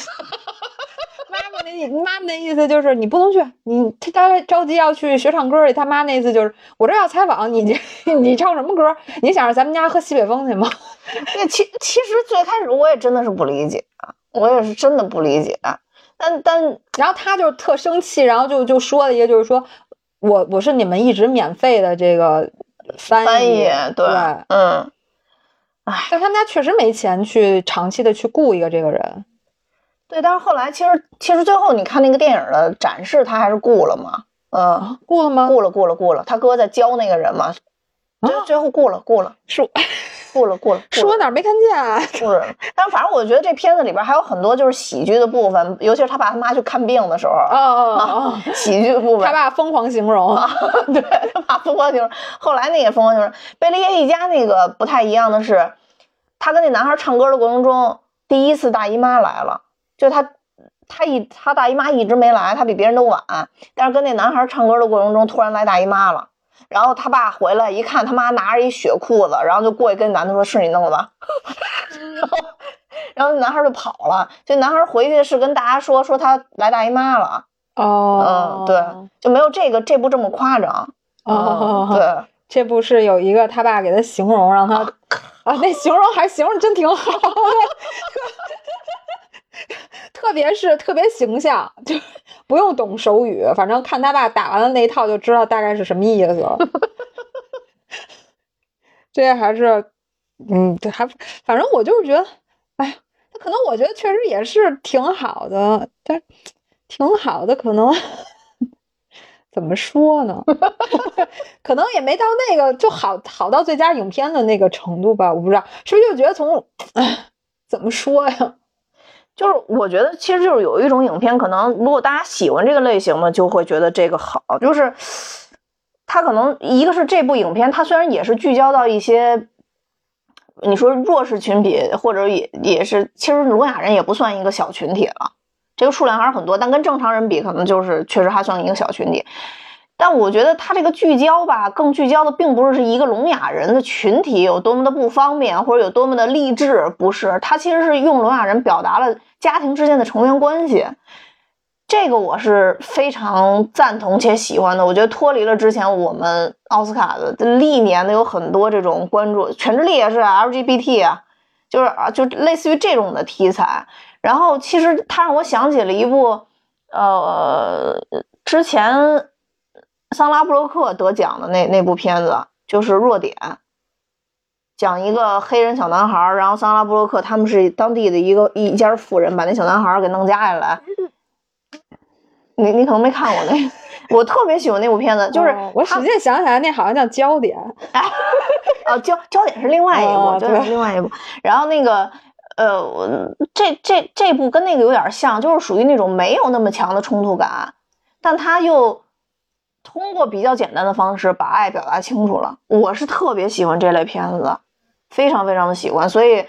[SPEAKER 2] 妈妈那意妈妈那意思就是你不能去，你他着急要去学唱歌去，他妈那意思就是我这要采访你，你 [LAUGHS] 你唱什么歌？你想让咱们家喝西北风去吗？
[SPEAKER 1] 那其其实最开始我也真的是不理解，我也是真的不理解。但但
[SPEAKER 2] 然后他就特生气，然后就就说了一个，就是说我我是你们一直免费的这个翻译，
[SPEAKER 1] 翻译
[SPEAKER 2] 对，
[SPEAKER 1] 嗯，
[SPEAKER 2] 但他们家确实没钱去长期的去雇一个这个人，
[SPEAKER 1] 对，但是后来其实其实最后你看那个电影的展示，他还是雇了嘛，嗯，
[SPEAKER 2] 啊，雇了吗？
[SPEAKER 1] 雇了雇了雇了，他哥在教那个人嘛，最
[SPEAKER 2] 啊
[SPEAKER 1] 最后雇了雇了
[SPEAKER 2] 是我
[SPEAKER 1] 雇了雇了，
[SPEAKER 2] 是我 [LAUGHS] 哪儿没看见啊？
[SPEAKER 1] 雇了，[LAUGHS] 但反正我觉得这片子里边还有很多就是喜剧的部分，尤其是他爸他妈去看病的时候，
[SPEAKER 2] 哦哦哦，[LAUGHS]
[SPEAKER 1] 喜剧的部分
[SPEAKER 2] 他，爸疯狂形容啊，
[SPEAKER 1] 对，他爸疯狂形容后来那个疯狂形容贝利耶一家那个不太一样的是，他跟那男孩唱歌的过程中，第一次大姨妈来了，就他他一他大姨妈一直没来，他比别人都晚，但是跟那男孩唱歌的过程中突然来大姨妈了。然后他爸回来一看，他妈拿着一血裤子，然后就过去跟男的说：“是你弄的吧？” [LAUGHS] 然后，然后男孩就跑了。这男孩回去是跟大家说说他来大姨妈了，
[SPEAKER 2] 哦
[SPEAKER 1] 嗯，对，就没有这个这部这么夸张。
[SPEAKER 2] 哦
[SPEAKER 1] 嗯，[LAUGHS] 对，
[SPEAKER 2] 这部是有一个他爸给他形容，让他啊，那形容还形容真挺好的，[LAUGHS] 特别是特别形象，就不用懂手语，反正看他爸打完了那一套就知道大概是什么意思了。[LAUGHS] 这还是，嗯，这还反正我就是觉得，哎呀，那可能我觉得确实也是挺好的，但挺好的，可能怎么说呢？[LAUGHS] 可能也没到那个就好好到最佳影片的那个程度吧，我不知道，是不是就觉得从，哎，怎么说呀？
[SPEAKER 1] 就是我觉得其实就是有一种影片，可能如果大家喜欢这个类型的，就会觉得这个好。就是它可能一个是这部影片，它虽然也是聚焦到一些你说弱势群体，或者也也是，其实聋哑人也不算一个小群体了，这个数量还是很多，但跟正常人比，可能就是确实还算一个小群体。但我觉得它这个聚焦吧，更聚焦的并不是是一个聋哑人的群体有多么的不方便，或者有多么的励志，不是，它其实是用聋哑人表达了家庭之间的成员关系。这个我是非常赞同且喜欢的。我觉得脱离了之前我们奥斯卡的历年的有很多这种关注，《全智力》也是 LGBT 啊，就是啊，就类似于这种的题材。然后其实它让我想起了一部，呃，之前桑拉布洛克得奖的那那部片子，就是《弱点》，讲一个黑人小男孩，然后桑拉布洛克他们是当地的一个一家富人，把那小男孩给弄家里来。你你可能没看过那个，我特别喜欢那部片子，就是
[SPEAKER 2] 我使劲想起来，那好像叫《焦点 [LAUGHS]》。
[SPEAKER 1] 哦，焦焦点是另外一部，焦点是另外一部。然后那个，呃，这这这部跟那个有点像，就是属于那种没有那么强的冲突感，但他又通过比较简单的方式把爱表达清楚了。我是特别喜欢这类片子，非常非常的喜欢，所以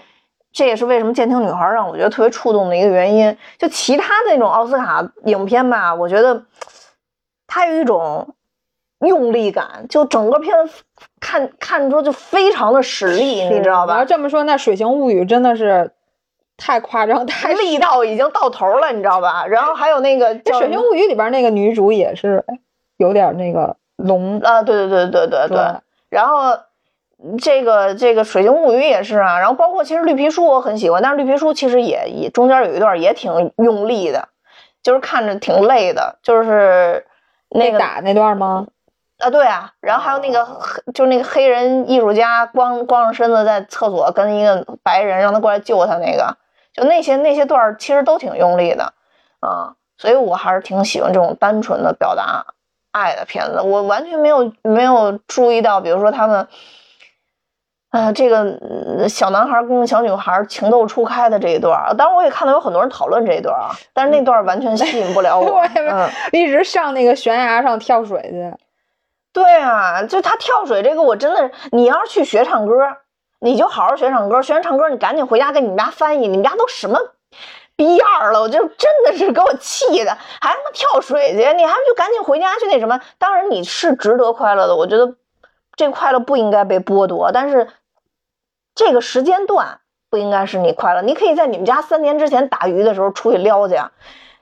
[SPEAKER 1] 这也是为什么《监听女孩》让我觉得特别触动的一个原因。就其他的那种奥斯卡影片吧，我觉得它有一种。用力感，就整个片子看看出就非常的使力，你知道吧？
[SPEAKER 2] 要这么说，那《水形物语》真的是太夸张，太 [LAUGHS]
[SPEAKER 1] 力道已经到头了，你知道吧？然后还有那个《
[SPEAKER 2] 水形物语》里边那个女主也是有点那个龙
[SPEAKER 1] 啊，对对对对对对。然后这个这个《水晶物语》也是啊，然后包括其实《绿皮书》我很喜欢，但是《绿皮书》其实也也中间有一段也挺用力的，就是看着挺累的，就是那个
[SPEAKER 2] 打那段吗？
[SPEAKER 1] 啊，对啊，然后还有那个黑，就是那个黑人艺术家光光着身子在厕所跟一个白人让他过来救他那个，就那些那些段其实都挺用力的，啊，所以我还是挺喜欢这种单纯的表达爱的片子。我完全没有没有注意到，比如说他们，啊，这个小男孩跟小女孩情窦初开的这一段，当然我也看到有很多人讨论这一段啊，但是那段完全吸引不了我，嗯，[LAUGHS]
[SPEAKER 2] 一直上那个悬崖上跳水去。
[SPEAKER 1] 对啊，就他跳水这个，我真的，你要是去学唱歌，你就好好学唱歌。学完唱歌，你赶紧回家给你们家翻译。你们家都什么逼样了？我就真的是给我气的，还他妈跳水去！你还不就赶紧回家去那什么？当然你是值得快乐的，我觉得这快乐不应该被剥夺。但是这个时间段不应该是你快乐。你可以在你们家三年之前打鱼的时候出去撩去。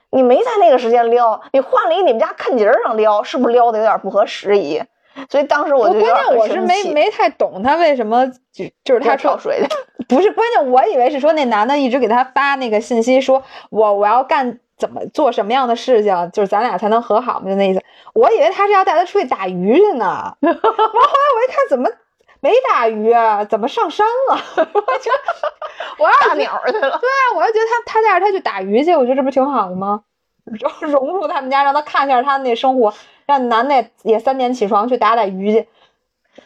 [SPEAKER 1] 你没在那个时间撩，你换了一你们家坑节上撩，是不是撩的有点不合时宜？所以当时我就
[SPEAKER 2] 关键我是没没太懂他为什么就就是他
[SPEAKER 1] 跳水的，[LAUGHS]
[SPEAKER 2] 不是关键，我以为是说那男的一直给他发那个信息，说我我要干怎么做什么样的事情，就是咱俩才能和好嘛，就那意思。我以为他是要带他出去打鱼去呢，[LAUGHS] 完后来我一看怎么没打鱼啊，怎么上山了？[LAUGHS] 我就我要
[SPEAKER 1] 打鸟去了。对
[SPEAKER 2] 啊，我就觉得他他带着他去打鱼去，我觉得这不挺好的吗？[LAUGHS] 融融入他们家，让他看一下他那生活，让男的也三点起床去打打鱼去。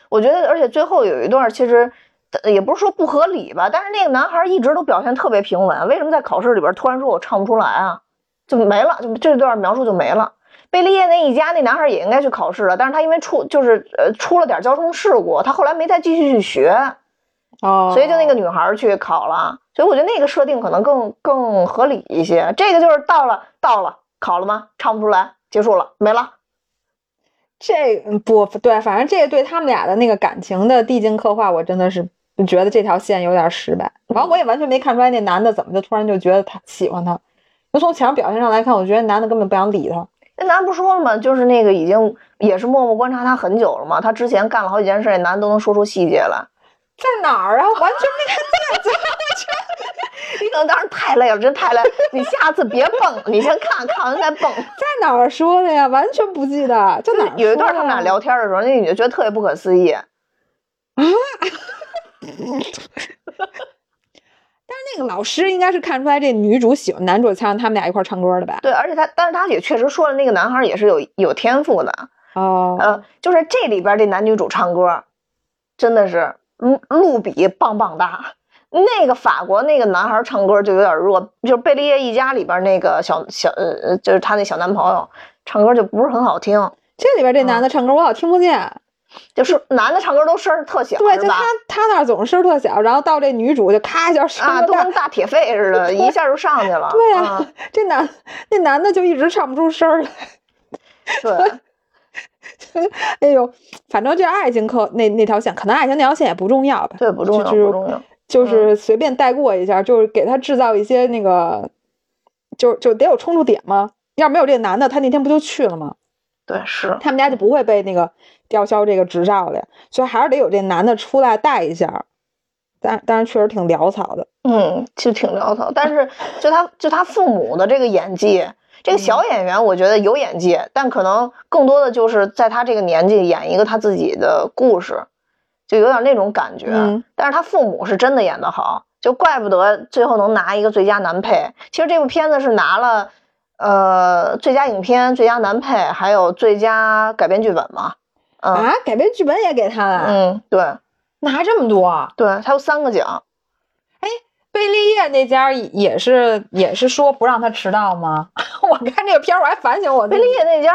[SPEAKER 1] 我觉得，而且最后有一段其实也不是说不合理吧，但是那个男孩一直都表现特别平稳，为什么在考试里边突然说我唱不出来啊？就没了，就这段描述就没了。贝利叶那一家那男孩也应该去考试了，但是他因为出就是呃出了点交通事故，他后来没再继续去学，
[SPEAKER 2] 哦，
[SPEAKER 1] 所以就那个女孩去考了。所以我觉得那个设定可能更更合理一些。这个就是到了到了考了吗？唱不出来，结束了，没了。
[SPEAKER 2] 这不对，反正这个对他们俩的那个感情的递进刻画，我真的是觉得这条线有点失败。完，我也完全没看出来那男的怎么就突然就觉得他喜欢他。就从前面表现上来看，我觉得男的根本不想理他。
[SPEAKER 1] 那男不说了吗？就是那个已经也是默默观察他很久了嘛。他之前干了好几件事，那男的都能说出细节来。
[SPEAKER 2] 在哪儿啊？完全没看见。[LAUGHS]
[SPEAKER 1] 你可能当时太累了，真太累。你下次别蹦，你先看看完再蹦。
[SPEAKER 2] 在哪儿说的呀？完全不记得。就哪
[SPEAKER 1] 有一段他们俩聊天的时候，那女的觉得特别不可思议。啊！[LAUGHS]
[SPEAKER 2] 那个老师应该是看出来这女主喜欢男主，才让他们俩一块唱歌的吧？
[SPEAKER 1] 对，而且他，但是他也确实说了，那个男孩也是有有天赋的。
[SPEAKER 2] 哦。
[SPEAKER 1] 呃，就是这里边这男女主唱歌，真的是路路比棒棒哒。那个法国那个男孩唱歌就有点弱，就是贝利叶一家里边那个小小呃，就是他那小男朋友唱歌就不是很好听。
[SPEAKER 2] 这里边这男的唱歌我老听不见，
[SPEAKER 1] 就是男的唱歌都声特小，
[SPEAKER 2] 对，就他他那总是声特小，然后到这女主就咔一下声
[SPEAKER 1] 啊，都跟大铁肺似的，[LAUGHS] 一下就上去了。
[SPEAKER 2] 对啊，这男那男的就一直唱不出声儿来。[LAUGHS]
[SPEAKER 1] 对，
[SPEAKER 2] 哎呦，反正这爱情课那那条线，可能爱情那条线也不重要吧？
[SPEAKER 1] 对，不重要，不重要。
[SPEAKER 2] 就是随便带过一下，就是给他制造一些那个，就就得有冲突点嘛？要没有这男的，他那天不就去了吗？
[SPEAKER 1] 对，是
[SPEAKER 2] 他们家就不会被那个吊销这个执照了，所以还是得有这男的出来带一下。但但是确实挺潦草的，
[SPEAKER 1] 嗯，其实挺潦草。但是就他就他父母的这个演技，这个小演员我觉得有演技，但可能更多的就是在他这个年纪演一个他自己的故事。就有点那种感觉，但是他父母是真的演得好，就怪不得最后能拿一个最佳男配。其实这部片子是拿了，呃，最佳影片、最佳男配，还有最佳改编剧本嘛。嗯
[SPEAKER 2] 啊，改编剧本也给他了，
[SPEAKER 1] 嗯，对
[SPEAKER 2] 拿这么多。
[SPEAKER 1] 对，他有三个奖。
[SPEAKER 2] 哎贝利叶那家也是也是说不让他迟到吗？[LAUGHS] 我看这个片儿我还反省我
[SPEAKER 1] 贝利叶那家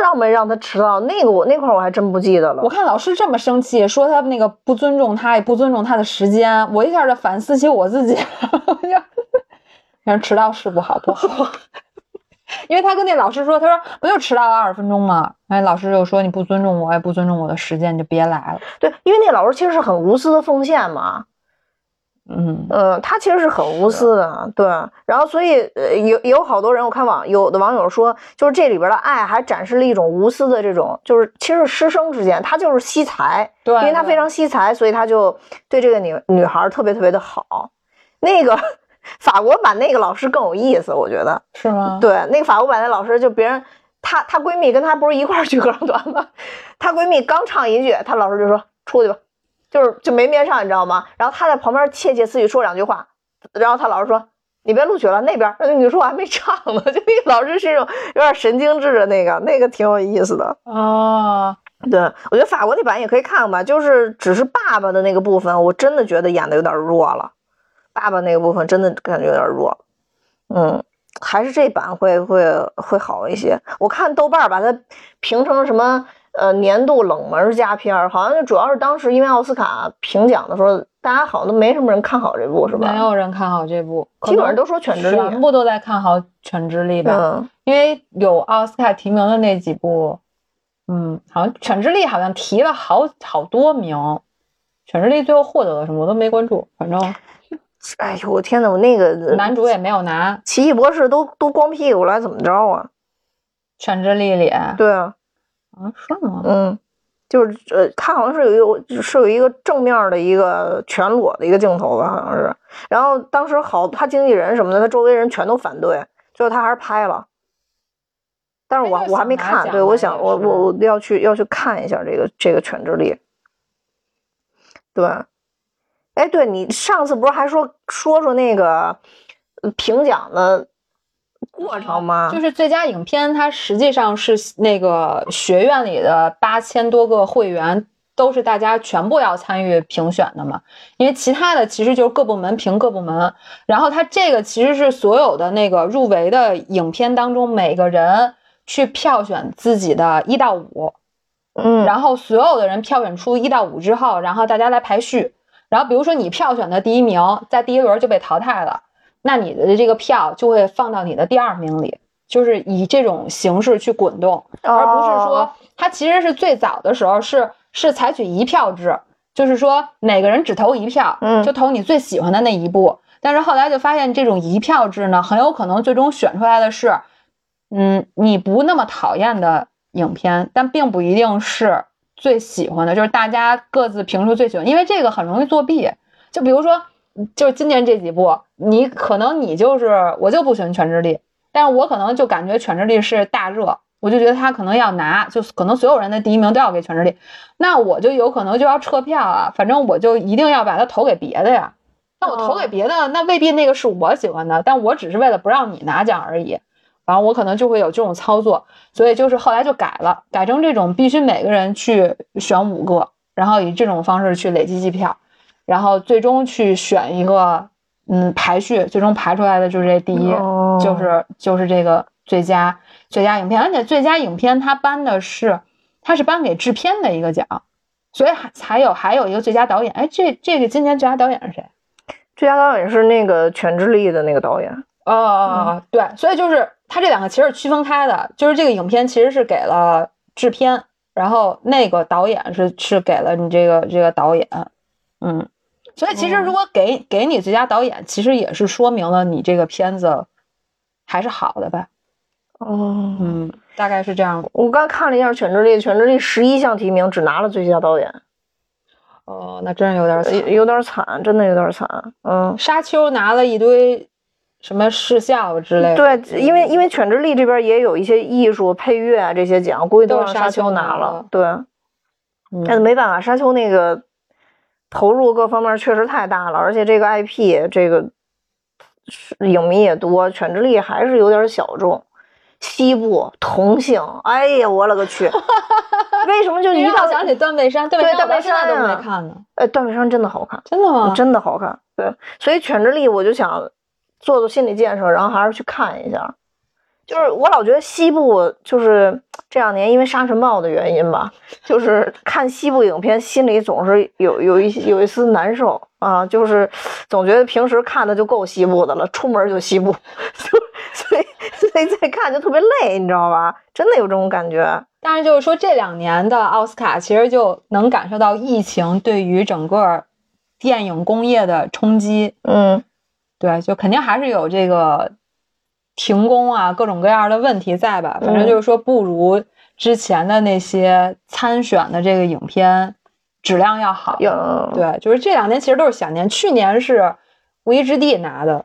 [SPEAKER 1] 让没让他迟到？那个我那块儿我还真不记得了
[SPEAKER 2] 我。看老师这么生气，说他那个不尊重他，也不尊重他的时间，我一下就反思起我自己，[LAUGHS] 我就，[LAUGHS] 反正迟到是不好，不好。因为他跟那老师说，他说不就迟到了二十分钟吗？哎，老师就说你不尊重我，也不尊重我的时间，你就别来了。
[SPEAKER 1] 对，因为那老师其实是很无私的奉献嘛。
[SPEAKER 2] 嗯，
[SPEAKER 1] 嗯，他其实是很无私的，对。然后，所以呃，有有好多人，我看网有的网友说，就是这里边的爱还展示了一种无私的这种，就是其实师生之间，他就是惜才，
[SPEAKER 2] 对
[SPEAKER 1] 因为他非常惜才，所以他就对这个女女孩特别特别的好。那个法国版那个老师更有意思，我觉得，
[SPEAKER 2] 是吗？
[SPEAKER 1] 对，那个法国版的老师就别人。她她闺蜜跟她不是一块儿去合唱团吗？[LAUGHS] 她闺蜜刚唱一句，她老师就说出去吧，就是就没面上，你知道吗？然后她在旁边窃窃私语说两句话，然后她老师说你别录取了，那边那女 [LAUGHS] 说我还没唱呢，[LAUGHS] 就那个老师是一种有点神经质的那个，那个挺有意思的。
[SPEAKER 2] 哦，
[SPEAKER 1] 对我觉得法国那版也可以看看吧，就是只是爸爸的那个部分，我真的觉得演的有点弱了，爸爸那个部分真的感觉有点弱，嗯。还是这版会会会好一些。我看豆瓣把它评成什么呃年度冷门佳片儿，好像就主要是当时因为奥斯卡评奖的时候，大家好像都没什么人看好这部，是吧？
[SPEAKER 2] 没有人看好这部，
[SPEAKER 1] 基本上都说《犬之力》，
[SPEAKER 2] 全部都在看好《犬之力》吧。
[SPEAKER 1] 嗯，
[SPEAKER 2] 因为有奥斯卡提名的那几部，嗯，好像《犬之力》好像提了好好多名，《犬之力》最后获得了什么我都没关注，反正
[SPEAKER 1] 哎呦我天呐，我那个
[SPEAKER 2] 男主也没有拿《
[SPEAKER 1] 奇异博士都都光屁股了，怎么着啊？
[SPEAKER 2] 犬之力》里，
[SPEAKER 1] 对啊，
[SPEAKER 2] 啊是吗？
[SPEAKER 1] 嗯，就是呃，他好像是有一个是有一个正面的一个全裸的一个镜头吧，好像是。然后当时好，他经纪人什么的，他周围人全都反对，最后他还是拍了。但是我我还没看，对，我想我我我要去要去看一下这个这个《犬之力》。对，哎，对你上次不是还说说说那个呃评奖的过程吗？
[SPEAKER 2] 就是最佳影片，它实际上是那个学院里的八千多个会员，都是大家全部要参与评选的嘛。因为其他的其实就是各部门评各部门，然后它这个其实是所有的那个入围的影片当中，每个人去票选自己的一到五，
[SPEAKER 1] 嗯，
[SPEAKER 2] 然后所有的人票选出一到五之后，然后大家来排序。然后比如说你票选的第一名，在第一轮就被淘汰了，那你的这个票就会放到你的第二名里，就是以这种形式去滚动，而不是说
[SPEAKER 1] 哦
[SPEAKER 2] 它其实是最早的时候是是采取一票制，就是说每个人只投一票，
[SPEAKER 1] 嗯
[SPEAKER 2] 就投你最喜欢的那一部。但是后来就发现这种一票制呢，很有可能最终选出来的是，嗯，你不那么讨厌的影片，但并不一定是最喜欢的，就是大家各自评出最喜欢，因为这个很容易作弊。就比如说，就是今年这几部，你可能你就是我就不喜欢《全智力》，但是我可能就感觉《全智力》是大热，我就觉得他可能要拿，就可能所有人的第一名都要给《全智力》，那我就有可能就要撤票啊，反正我就一定要把它投给别的呀。那我投给别的，那未必那个是我喜欢的，但我只是为了不让你拿奖而已。然后我可能就会有这种操作，所以就是后来就改了，改成这种必须每个人去选五个，然后以这种方式去累积计票，然后最终去选一个嗯排序，最终排出来的就是这第一，
[SPEAKER 1] 哦
[SPEAKER 2] 就是就是这个最佳最佳影片，而且最佳影片它颁的是它是颁给制片的一个奖，所以还还有还有一个最佳导演，哎，这这个今年最佳导演是谁？
[SPEAKER 1] 最佳导演是那个《犬之力》的那个导演。
[SPEAKER 2] 哦哦哦，对，所以就是它这两个其实是区分开的，就是这个影片其实是给了制片，然后那个导演是是给了你这个这个导演，嗯，所以其实如果给给你最佳导演，其实也是说明了你这个片子还是好的呗，
[SPEAKER 1] 哦，
[SPEAKER 2] 嗯，大概是这样。
[SPEAKER 1] 我刚看了一下《犬之力》，《犬之力》十一项提名只拿了最佳导演，
[SPEAKER 2] 哦，那真是有点惨。
[SPEAKER 1] 有有点惨，真的有点惨。嗯，
[SPEAKER 2] 沙丘拿了一堆什么视效之类的，
[SPEAKER 1] 对，因为因为《犬之力》这边也有一些艺术、配乐啊这些奖，估计都
[SPEAKER 2] 都
[SPEAKER 1] 让沙
[SPEAKER 2] 丘拿
[SPEAKER 1] 拿
[SPEAKER 2] 了
[SPEAKER 1] 对，
[SPEAKER 2] 嗯
[SPEAKER 1] 但是没办法，沙丘那个投入各方面确实太大了，而且这个 IP 这个是影迷也多，《犬之力》还是有点小众。西部同性，哎呀，我勒个去！[LAUGHS] 为什么就一到
[SPEAKER 2] 想起断背山？
[SPEAKER 1] 对
[SPEAKER 2] 断背
[SPEAKER 1] 山
[SPEAKER 2] 都没看呢。
[SPEAKER 1] 哎，断背山真的好看，
[SPEAKER 2] 真的吗？
[SPEAKER 1] 真的好看。对，所以犬之力我就想做做心理建设，然后还是去看一下。就是我老觉得西部就是这两年因为沙尘暴的原因吧，就是看西部影片心里总是有有一有一丝难受啊，就是总觉得平时看的就够西部的了，出门就西部，就所以所以再看就特别累，你知道吧？真的有这种感觉。
[SPEAKER 2] 但是就是说这两年的奥斯卡其实就能感受到疫情对于整个电影工业的冲击。
[SPEAKER 1] 嗯，
[SPEAKER 2] 对，就肯定还是有这个。停工啊，各种各样的问题在吧？反正就是说，不如之前的那些参选的这个影片质量要好。对，就是这两年其实都是小年，去年是《无依之地》拿的。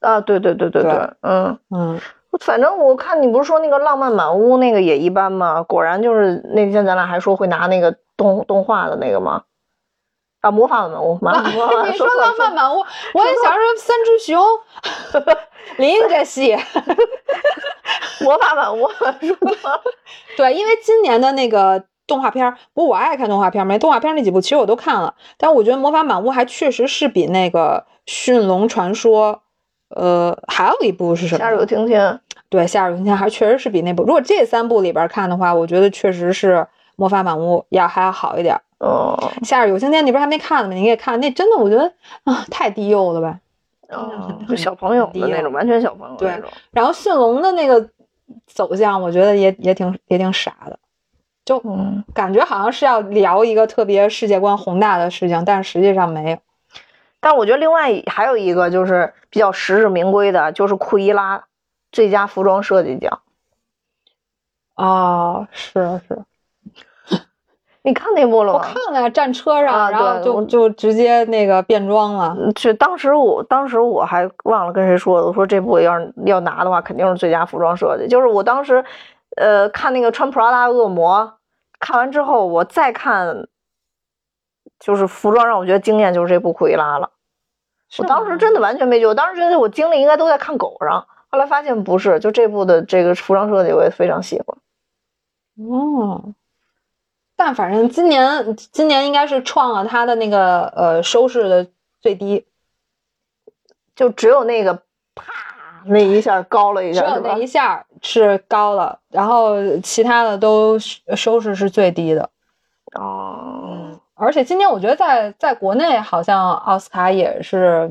[SPEAKER 1] 啊，对对对对
[SPEAKER 2] 对，
[SPEAKER 1] 嗯嗯。反正我看你不是说那个《浪漫满屋》那个也一般吗？果然就是那天咱俩还说会拿那个动动画的那个吗？啊，魔法满屋，
[SPEAKER 2] 你说浪漫满屋，我也想说三只熊，[LAUGHS] 林这戏，[LAUGHS]
[SPEAKER 1] 魔法满屋，
[SPEAKER 2] 对，因为今年的那个动画片，不过我爱看动画片，没动画片那几部其实我都看了，但我觉得魔法满屋还确实是比那个驯龙传说，呃，还有一部是什么？
[SPEAKER 1] 夏日有晴天，
[SPEAKER 2] 对，夏日有晴天还确实是比那部，如果这三部里边看的话，我觉得确实是魔法满屋要还要好一点。
[SPEAKER 1] 哦，
[SPEAKER 2] 夏日有晴天，你不是还没看呢吗？你给看，那真的我觉得啊，太低幼了呗，
[SPEAKER 1] 哦，小朋友的那种，完全小朋友
[SPEAKER 2] 那种。然后驯龙的那个走向，我觉得也也挺也挺傻的，就感觉好像是要聊一个特别世界观宏大的事情，但是实际上没有。
[SPEAKER 1] 但我觉得另外还有一个就是比较实至名归的，就是库伊拉最佳服装设计奖。
[SPEAKER 2] 哦，是是。
[SPEAKER 1] 你看那部了吗？
[SPEAKER 2] 我看了，战车上，然后就就直接那个变装了。
[SPEAKER 1] 就当时我当时我还忘了跟谁说的，我说这部要是要拿的话，肯定是最佳服装设计。就是我当时，呃，看那个穿 Prada 恶魔，看完之后我再看，就是服装让我觉得惊艳，就是这部库伊拉了。我当时真的完全没觉，我当时觉得我精力应该都在看狗上，后来发现不是，就这部的这个服装设计我也非常喜欢。
[SPEAKER 2] 哦。但反正今年，今年应该是创了他的那个呃收视的最低，
[SPEAKER 1] 就只有那个啪那一下高了一下，
[SPEAKER 2] 只有那一下是高了，然后其他的都收视是最低的。
[SPEAKER 1] 哦，
[SPEAKER 2] 而且今年我觉得在在国内好像奥斯卡也是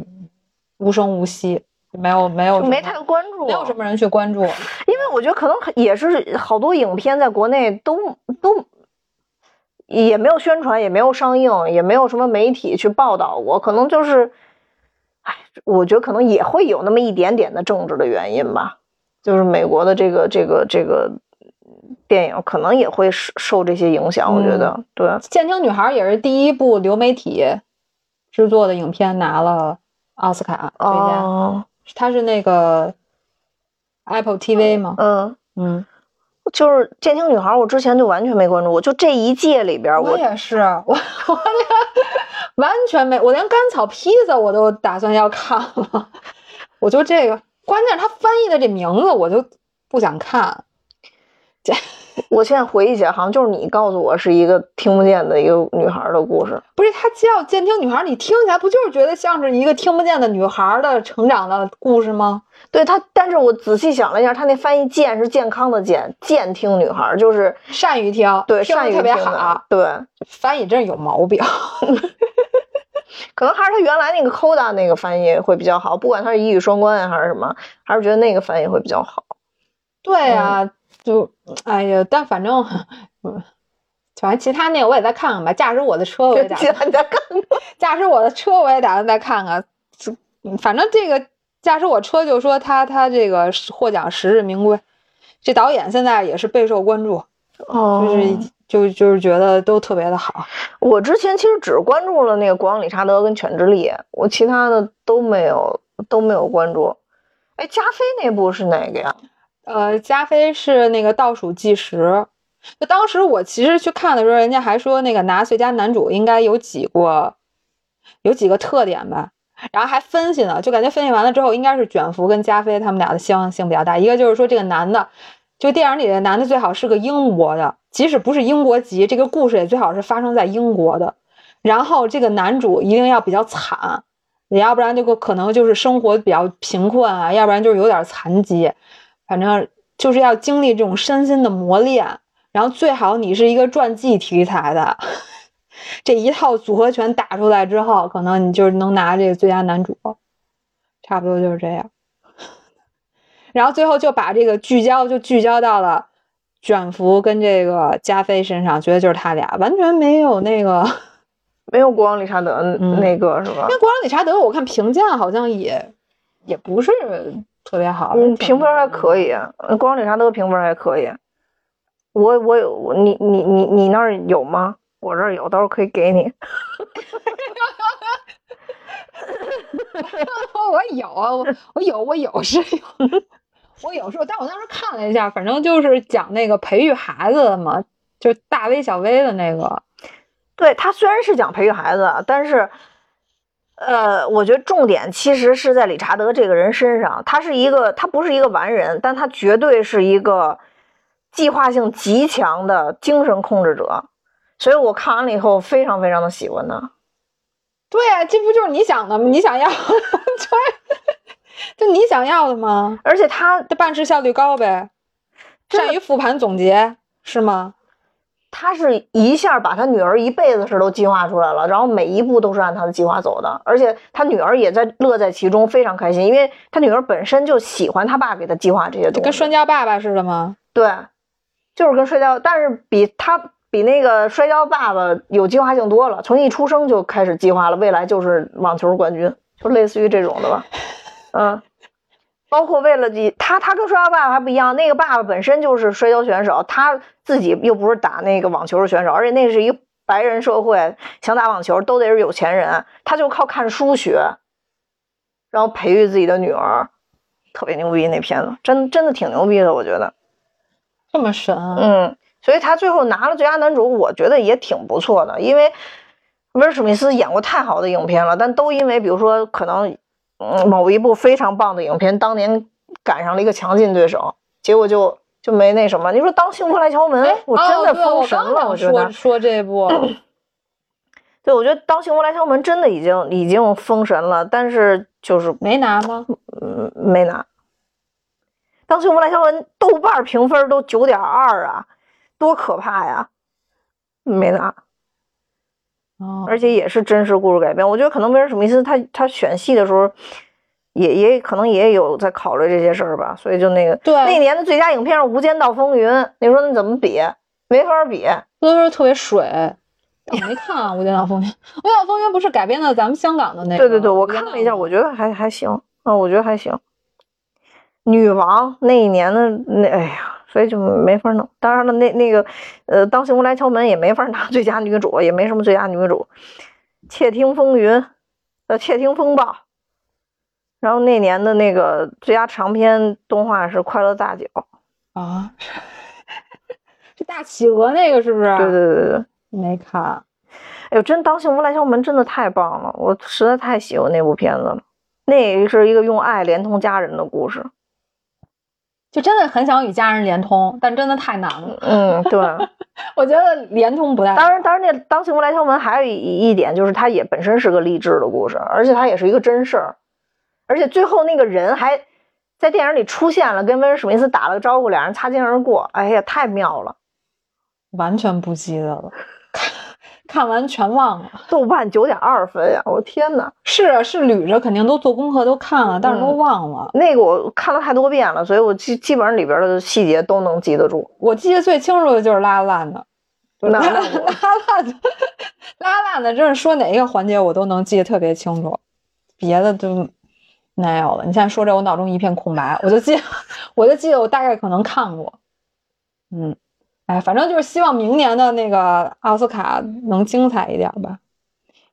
[SPEAKER 2] 无声无息，没有没有
[SPEAKER 1] 没太关注，
[SPEAKER 2] 没有什么人去关注，因
[SPEAKER 1] 为我觉得可能也是好多影片在国内都都。也没有宣传，也没有上映，也没有什么媒体去报道过，可能就是，哎，我觉得可能也会有那么一点点的政治的原因吧，就是美国的这个这个这个电影可能也会受受这些影响，我觉得对。
[SPEAKER 2] 《监听女孩》也是第一部流媒体制作的影片拿了奥斯卡最佳，它是那个 Apple TV 吗？
[SPEAKER 1] 嗯嗯。就是《剑听女孩》，我之前就完全没关注过。就这一届里边，
[SPEAKER 2] 我也是，我 [LAUGHS] 我连完全没，我连甘草披萨我都打算要看了。我就这个，关键是他翻译的这名字，我就不想看。这。[LAUGHS]
[SPEAKER 1] 我现在回忆起来，好像就是你告诉我是一个听不见的一个女孩的故事。
[SPEAKER 2] 不是，她叫监听女孩，你听起来不就是觉得像是一个听不见的女孩的成长的故事吗？
[SPEAKER 1] 对他，但是我仔细想了一下，他那翻译“健”是健康的“健”，健听女孩就是
[SPEAKER 2] 善于听，
[SPEAKER 1] 对，善于
[SPEAKER 2] 特别好，
[SPEAKER 1] 对，
[SPEAKER 2] 翻译真是有毛病。[LAUGHS]
[SPEAKER 1] 可能还是他原来那个 Coda 那个翻译会比较好，不管他是一语双关呀还是什么，还是觉得那个翻译会比较好。
[SPEAKER 2] 对呀。就哎呀，但反正，反正其他那个我也再看看吧。[LAUGHS] 驾驶我的车我也打算
[SPEAKER 1] 再看看。
[SPEAKER 2] 驾驶我的车我也打算再看看。反正这个驾驶我车就说他他这个获奖实至名归。这导演现在也是备受关注，就是就就是觉得都特别的好。
[SPEAKER 1] 我之前其实只关注了那个国王理查德跟犬之力，我其他的都没有都没有关注。哎，加菲那部是哪个呀？
[SPEAKER 2] 呃，加菲是那个倒数计时。就当时我其实去看的时候，人家还说那个拿最佳男主应该有几个，有几个特点吧。然后还分析呢，就感觉分析完了之后，应该是卷福跟加菲他们俩的相似性比较大。一个就是说这个男的，就电影里的男的最好是个英国的，即使不是英国籍，这个故事也最好是发生在英国的。然后这个男主一定要比较惨，你要不然就可能就是生活比较贫困啊，要不然就是有点残疾，反正就是要经历这种身心的磨练。然后最好你是一个传记题材的，这一套组合拳打出来之后，可能你就是能拿这个最佳男主，差不多就是这样。然后最后就把这个聚焦就聚焦到了卷福跟这个加菲身上，觉得就是他俩，完全没有那个 [LAUGHS]
[SPEAKER 1] 没有国王理查德那个是吧？
[SPEAKER 2] 因为国王理查德我看评价好像也也不是特别好，
[SPEAKER 1] 嗯，评分还可以，国王理查德评分还可以。我我有你你你你那儿有吗？我这儿有，到时候可以给你。[LAUGHS]
[SPEAKER 2] 我有啊，我我有我有是有，我有时候，但我当时看了一下，反正就是讲那个培育孩子的嘛，就大 V 小 V 的那个。
[SPEAKER 1] 对他虽然是讲培育孩子，但是，呃，我觉得重点其实是在理查德这个人身上。他是一个，他不是一个完人，但他绝对是一个。计划性极强的精神控制者，所以我看完了以后非常非常的喜欢他。
[SPEAKER 2] 对啊，这不就是你想的吗？你想要，就你想要的吗？
[SPEAKER 1] 而且他
[SPEAKER 2] 的办事效率高呗，善于复盘总结是吗？
[SPEAKER 1] 他是一下把他女儿一辈子事都计划出来了，然后每一步都是按他的计划走的，而且他女儿也在乐在其中，非常开心，因为他女儿本身就喜欢他爸给他计划这些东西，
[SPEAKER 2] 跟摔跤爸爸似的吗？
[SPEAKER 1] 对。就是跟摔跤，但是比他比那个摔跤爸爸有计划性多了。从一出生就开始计划了，未来就是网球冠军，就类似于这种的吧。[LAUGHS] 嗯，包括为了你，他他跟摔跤爸爸还不一样，那个爸爸本身就是摔跤选手，他自己又不是打那个网球的选手，而且那是一白人社会，想打网球都得是有钱人，他就靠看书学，然后培育自己的女儿，特别牛逼。那片子真真的挺牛逼的，我觉得。
[SPEAKER 2] 这么神，
[SPEAKER 1] 嗯，所以他最后拿了最佳男主，我觉得也挺不错的，因为威尔史密斯演过太好的影片了，但都因为比如说可能，嗯，某一部非常棒的影片当年赶上了一个强劲对手，结果就就没那什么。你说当幸福来敲门，我真的封神了，我觉得
[SPEAKER 2] 说这部，[CLEARS THROAT]
[SPEAKER 1] 对，我觉得当幸福来敲门真的已经已经封神了，但是就是
[SPEAKER 2] 没拿吗？
[SPEAKER 1] 嗯，没拿。当幸福来敲门，豆瓣评分都九点二啊，多可怕呀！没拿，
[SPEAKER 2] 哦，
[SPEAKER 1] 而且也是真实故事改编。我觉得可能威尔史密斯他他选戏的时候，也也可能也有在考虑这些事儿吧。所以就那个，
[SPEAKER 2] 对，
[SPEAKER 1] 那年的最佳影片是《无间道风云》，你说你怎么比？没法比，
[SPEAKER 2] 所以说特别水。我没看啊，《无间道风云》，《无间道风云》不是改编的咱们香港的那个？
[SPEAKER 1] 对对对，我看了一下，我觉得还还行啊，我觉得还行。女王那一年的那哎呀，所以就没法弄。当然了，那那个呃，当幸福来敲门也没法拿 [LAUGHS] 最佳女主，也没什么最佳女主。窃听风云，呃，窃听风暴。然后那年的那个最佳长篇动画是《快乐大脚》
[SPEAKER 2] 啊，这大企鹅那个是不是？
[SPEAKER 1] 对对对对，
[SPEAKER 2] 没看。
[SPEAKER 1] 哎呦，真当幸福来敲门真的太棒了，我实在太喜欢那部片子了。那是一个用爱连通家人的故事。
[SPEAKER 2] 就真的很想与家人连通，但真的太难了。[LAUGHS]
[SPEAKER 1] 嗯，对，
[SPEAKER 2] 我觉得连通不太。
[SPEAKER 1] 当然，当然，那当幸福来敲门还有一一点就是，它也本身是个励志的故事，而且它也是一个真事儿，而且最后那个人还在电影里出现了，跟威尔史密斯打了个招呼，两人擦肩而过。哎呀，太妙了，
[SPEAKER 2] 完全不记得了。看完全忘了，
[SPEAKER 1] 豆瓣九点二分呀！我天哪，
[SPEAKER 2] 是啊，是捋着，肯定都做功课都看了，但是都忘了。
[SPEAKER 1] 那个我看了太多遍了，所以我基基本上里边的细节都能记得住。
[SPEAKER 2] 我记得最清楚的就是拉烂的，
[SPEAKER 1] 拉
[SPEAKER 2] 烂 [LAUGHS] 的，拉烂的，真是说哪一个环节我都能记得特别清楚，别的就没有了。你现在说这，我脑中一片空白，我就记，[LAUGHS] 我就记得我大概可能看过，嗯。哎，反正就是希望明年的那个奥斯卡能精彩一点吧，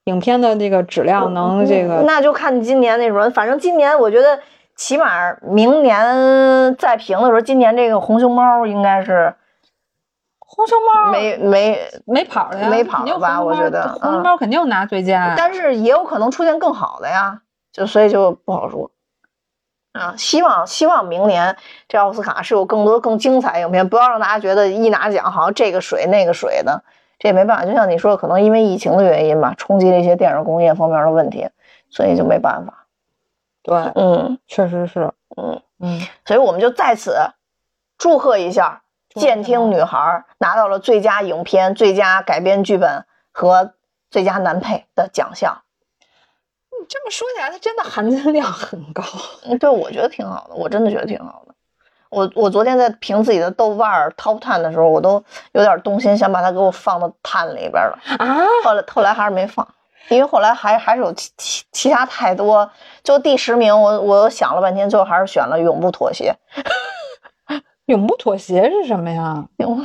[SPEAKER 2] 影片的这个质量能这个，
[SPEAKER 1] 那就看今年那什么。反正今年我觉得，起码明年再评的时候，今年这个红熊猫应该是
[SPEAKER 2] 红熊猫
[SPEAKER 1] 没没
[SPEAKER 2] 没跑的呀，
[SPEAKER 1] 没跑吧？我觉得
[SPEAKER 2] 红熊猫肯定拿最佳，
[SPEAKER 1] 但是也有可能出现更好的呀，就所以就不好说。啊，希望希望明年这奥斯卡是有更多更精彩影片，不要让大家觉得一拿奖好像这个水那个水的，这也没办法。就像你说，可能因为疫情的原因吧，冲击了一些电影工业方面的问题，所以就没办法。
[SPEAKER 2] 对，
[SPEAKER 1] 嗯
[SPEAKER 2] 确实是，
[SPEAKER 1] 嗯，
[SPEAKER 2] 嗯，
[SPEAKER 1] 所以我们就在此祝贺一下《监听女孩》拿到了最佳影片、最佳改编剧本和最佳男配的奖项。
[SPEAKER 2] 你这么说起来，它真的含金量很高。
[SPEAKER 1] 嗯，对，我觉得挺好的，我真的觉得挺好的。我我昨天在评自己的豆瓣儿 Top Ten 的时候，我都有点动心，想把它给我放到 Ten 里边了。
[SPEAKER 2] 啊，
[SPEAKER 1] 后来后来还是没放，因为后来还还是有其其其他太多。就第十名，我我想了半天，最后还是选了《永不妥协》。[LAUGHS]
[SPEAKER 2] 永不妥协是什么呀？
[SPEAKER 1] 永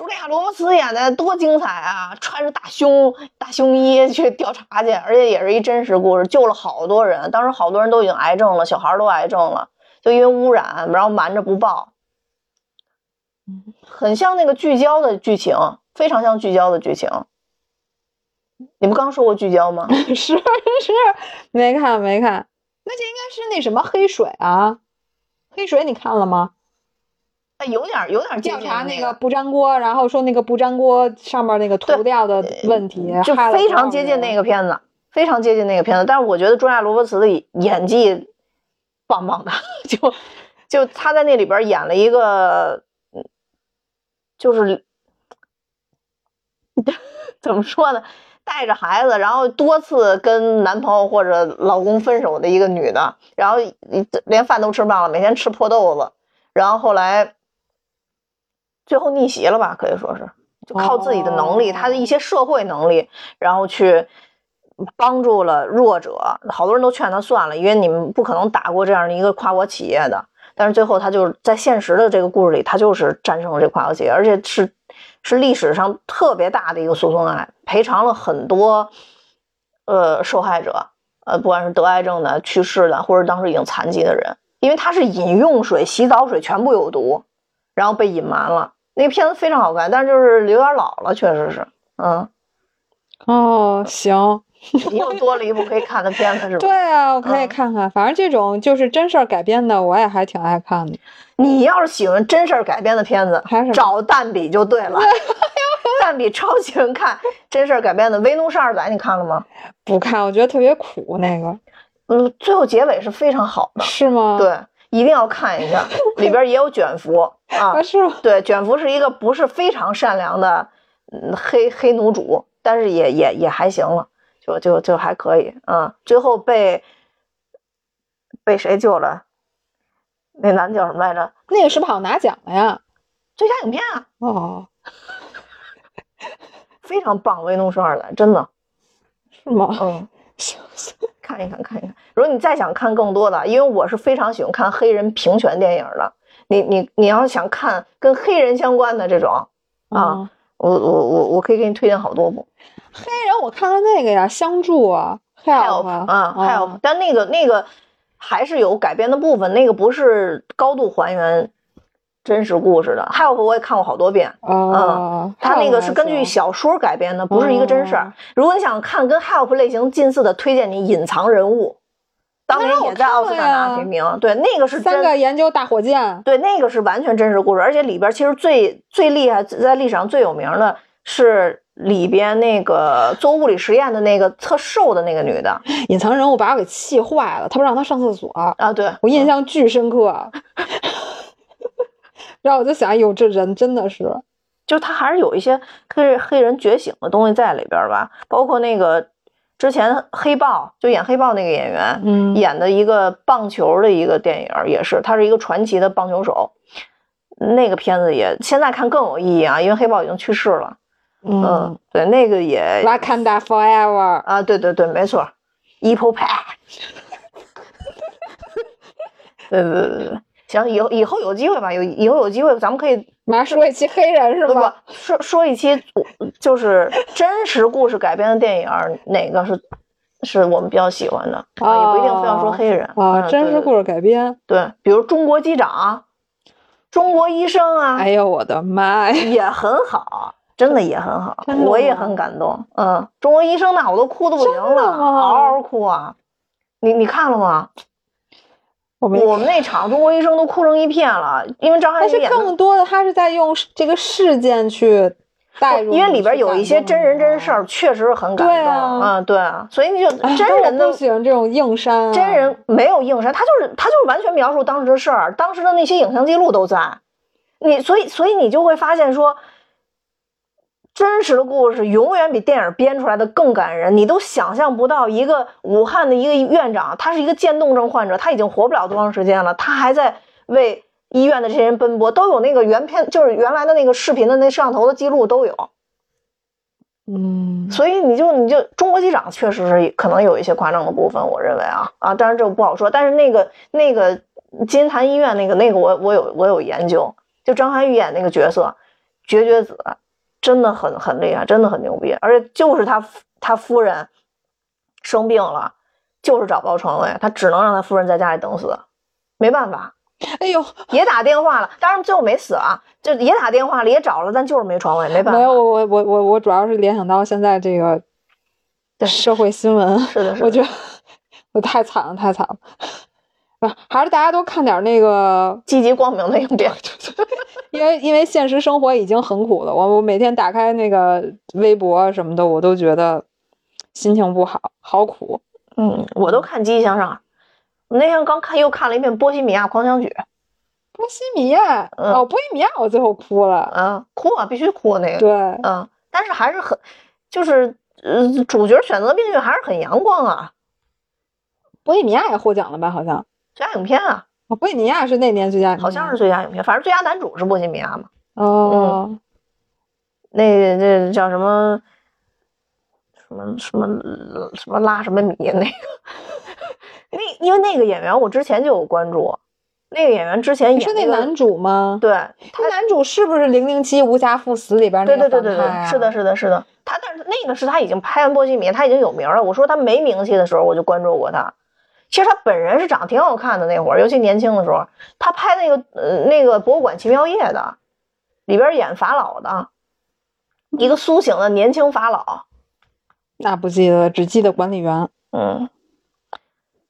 [SPEAKER 1] 不。茱莉亚·罗伯茨演的多精彩啊！穿着大胸大胸衣去调查去，而且也是一真实故事，救了好多人。当时好多人都已经癌症了，小孩都癌症了，就因为污染，然后瞒着不报。[LAUGHS] 很像那个聚焦的剧情，非常像聚焦的剧情。你们刚说过聚焦吗？[LAUGHS]
[SPEAKER 2] 是是，没看没看。那这应该是那什么黑水啊？黑水你看了吗？
[SPEAKER 1] 哎，有点有点
[SPEAKER 2] 调查那
[SPEAKER 1] 个
[SPEAKER 2] 个不粘锅，然后说那个不粘锅上面那个涂料的问题，
[SPEAKER 1] 就非常接近那个片子，非常接近那个片子。但是我觉得中亚·罗伯茨的演技棒棒的，[LAUGHS] 就就他在那里边演了一个，嗯就是 [LAUGHS] 怎么说呢，带着孩子，然后多次跟男朋友或者老公分手的一个女的，然后连饭都吃不上了，每天吃破豆子，然后后来最后逆袭了吧，可以说是。就靠自己的能力，他的一些社会能力，然后去帮助了弱者。好多人都劝他算了，因为你们不可能打过这样的一个跨国企业的。但是最后他就是在现实的这个故事里，他就是战胜了这跨国企业，而且是是历史上特别大的一个诉讼案，赔偿了很多呃受害者，呃不管是得癌症的、去世的，或者当时已经残疾的人，因为他是饮用水、洗澡水全部有毒，然后被隐瞒了。那个片子非常好看，但是就是有点老了，确实是，嗯，
[SPEAKER 2] 哦，行，
[SPEAKER 1] 又多了一部可以看的片子，是吧？
[SPEAKER 2] 对啊，我可以
[SPEAKER 1] 嗯
[SPEAKER 2] 看看。反正这种就是真事儿改编的，我也还挺爱看的。
[SPEAKER 1] 你要是喜欢真事儿改编的片子
[SPEAKER 2] 还是
[SPEAKER 1] 找蛋比就对了。[LAUGHS] 蛋比超喜欢看真事儿改编的《为奴十二载》，你看了吗？
[SPEAKER 2] 不看，我觉得特别苦那个，
[SPEAKER 1] 嗯，最后结尾是非常好的，
[SPEAKER 2] 是吗？，
[SPEAKER 1] 对，一定要看一下。[LAUGHS] 里边也有卷福啊
[SPEAKER 2] 啊，，是吗？
[SPEAKER 1] 对，卷福是一个不是非常善良的嗯黑黑奴主，但是也也也还行了，就就就还可以啊。最后被被谁救了？那男的叫什么来着？
[SPEAKER 2] 那个是不是好像拿奖了呀？
[SPEAKER 1] 最佳影片啊，
[SPEAKER 2] 哦，[LAUGHS]
[SPEAKER 1] 非常棒，《为奴十二代》真的，
[SPEAKER 2] 是吗？
[SPEAKER 1] 嗯，
[SPEAKER 2] 行行，
[SPEAKER 1] 看一看看一看。如果你再想看更多的，因为我是非常喜欢看黑人平权电影的，你你你要想看跟黑人相关的这种啊，
[SPEAKER 2] 嗯，
[SPEAKER 1] 我我我我可以给你推荐好多部。
[SPEAKER 2] 黑人我看看那个呀，相助啊
[SPEAKER 1] help
[SPEAKER 2] 啊
[SPEAKER 1] 啊 help，但那个那个还是有改编的部分，那个不是高度还原真实故事的。help 我也看过好多遍，
[SPEAKER 2] 嗯，
[SPEAKER 1] 它那个是根据小说改编的，不是一个真事儿
[SPEAKER 2] 哦。
[SPEAKER 1] 如果你想看跟 help 类型近似的，推荐你隐藏人物，当年也在奥斯卡拿提名。对，那个是
[SPEAKER 2] 三
[SPEAKER 1] 真
[SPEAKER 2] 个研究大火箭，
[SPEAKER 1] 对，那个是完全真实故事，而且里边其实最最厉害，在历史上最有名的是里边那个做物理实验的那个特瘦的那个女的
[SPEAKER 2] 隐藏人物把我给气坏了，他不让他上厕所，
[SPEAKER 1] 啊，对
[SPEAKER 2] 我印象巨深刻。[LAUGHS] 然后我就想，有，这人真的是，
[SPEAKER 1] 就是他还是有一些黑黑人觉醒的东西在里边吧，包括那个之前黑豹就演黑豹那个演员，
[SPEAKER 2] 嗯
[SPEAKER 1] 演的一个棒球的一个电影也是，他是一个传奇的棒球手。那个片子也现在看更有意义啊，因为黑豹已经去世了。嗯
[SPEAKER 2] 嗯，
[SPEAKER 1] 对，那个也
[SPEAKER 2] ，Wakanda Forever，
[SPEAKER 1] 啊，对对对，没错，Apple Pie。[LAUGHS] 对对对对对，行，以后以后有机会吧，有以后有机会咱们可以
[SPEAKER 2] 马上说一期黑人是
[SPEAKER 1] 不不
[SPEAKER 2] 吧？
[SPEAKER 1] 说说一期就是真实故事改编的电影，哪个是是我们比较喜欢的啊？也不一定非要说黑人
[SPEAKER 2] 啊，
[SPEAKER 1] 嗯
[SPEAKER 2] 真实故事改编。
[SPEAKER 1] 对对，比如中国机长、中国医生啊，
[SPEAKER 2] 哎呦我的妈呀！
[SPEAKER 1] 也很好，真的也很好我也很感动。嗯，中国医生那我都哭的不行了，嗷嗷哭啊！你你看了吗？
[SPEAKER 2] 我们
[SPEAKER 1] 我们那场中国医生都哭成一片了，因为张翰
[SPEAKER 2] 但是
[SPEAKER 1] 予演的
[SPEAKER 2] 更多的他是在用这个事件去带入，
[SPEAKER 1] 因为里边有一些真人真事
[SPEAKER 2] 儿。
[SPEAKER 1] 确实是很感动。
[SPEAKER 2] 对啊
[SPEAKER 1] 嗯，对啊，所以你就真人的
[SPEAKER 2] 不喜欢这种硬删、啊，
[SPEAKER 1] 真人没有硬删，他就是他就是完全描述当时的事儿，当时的那些影像记录都在。你所以所以你就会发现说，真实的故事永远比电影编出来的更感人。你都想象不到，一个武汉的一个院长，他是一个渐冻症患者，他已经活不了多长时间了，他还在为医院的这些人奔波，都有那个原片，就是原来的那个视频的那摄像头的记录都有。
[SPEAKER 2] 嗯，
[SPEAKER 1] 所以你就你就中国机长确实是可能有一些夸张的部分，我认为啊啊，当然这个不好说。但是那个那个金银潭医院那个那个我我有我有研究，就张涵予演那个角色绝绝子，真的很很厉害，真的很牛逼。而且就是他他夫人生病了，就是找不到床位，他只能让他夫人在家里等死，没办法，
[SPEAKER 2] 哎呦，
[SPEAKER 1] 也打电话了，当然最后没死啊，就也打电话了，也找了，但就是没床位，没办法。
[SPEAKER 2] 没有，我我我我我主要是联想到现在这个
[SPEAKER 1] 对
[SPEAKER 2] 社会新闻，
[SPEAKER 1] 是的，是的，
[SPEAKER 2] 我觉得 [LAUGHS] 我太惨了，太惨了。啊，还是大家都看点那个，
[SPEAKER 1] 积极光明的影片。[LAUGHS]
[SPEAKER 2] 因为因为现实生活已经很苦了，我我每天打开那个微博什么的，我都觉得心情不好，好苦。
[SPEAKER 1] 嗯，我都看积极向上。我那天刚看又看了一遍《波西米亚狂想曲》，
[SPEAKER 2] 波西米亚，
[SPEAKER 1] 嗯
[SPEAKER 2] 哦，波西米亚，我最后哭了。
[SPEAKER 1] 嗯，哭啊，必须哭那个。
[SPEAKER 2] 对，
[SPEAKER 1] 嗯，但是还是很，就是呃，主角选择命运还是很阳光啊。
[SPEAKER 2] 波西米亚也获奖了吧？好像。
[SPEAKER 1] 最佳影片啊，
[SPEAKER 2] 哦，波西米亚是那年最佳影片，
[SPEAKER 1] 好像是最佳影片，反正最佳男主是波西米亚嘛。
[SPEAKER 2] 哦，
[SPEAKER 1] 那那叫什么？什么什么什么拉什么米那个？那因为那个演员我之前就有关注，那个演员之前
[SPEAKER 2] 你
[SPEAKER 1] 演个
[SPEAKER 2] 是那男主吗？
[SPEAKER 1] 对
[SPEAKER 2] 他男主是不是《零零七无暇赴死》里边那
[SPEAKER 1] 对对
[SPEAKER 2] 个
[SPEAKER 1] 对对对，
[SPEAKER 2] 反派啊？
[SPEAKER 1] 是的，是的，是的。他但是那个是他已经拍完《波西米亚》，他已经有名了。我说他没名气的时候，我就关注过他。其实他本人是长得挺好看的，那会儿，尤其年轻的时候，他拍那个呃那个《博物馆奇妙夜》的，里边演法老的，一个苏醒的年轻法老。
[SPEAKER 2] 那不记得，只记得管理员。
[SPEAKER 1] 嗯，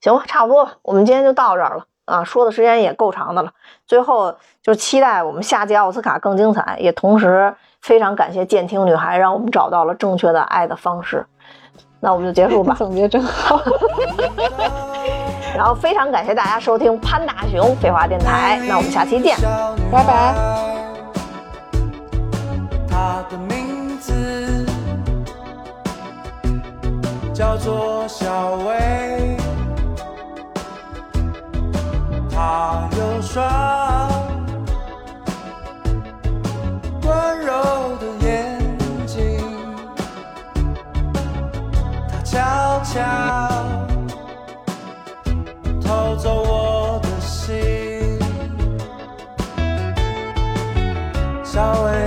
[SPEAKER 1] 行吧，差不多了，我们今天就到这儿了啊，说的时间也够长的了。最后就期待我们下届奥斯卡更精彩，也同时非常感谢健听女孩，让我们找到了正确的爱的方式。那我们就结束吧，[LAUGHS]
[SPEAKER 2] 总结真好。[LAUGHS]
[SPEAKER 1] 然后非常感谢大家收听潘大雄废话电台，那我们下期见。
[SPEAKER 2] 拜拜。
[SPEAKER 3] 他的名字叫做小薇，她有双温柔的眼睛，她悄悄。走我的心。稍微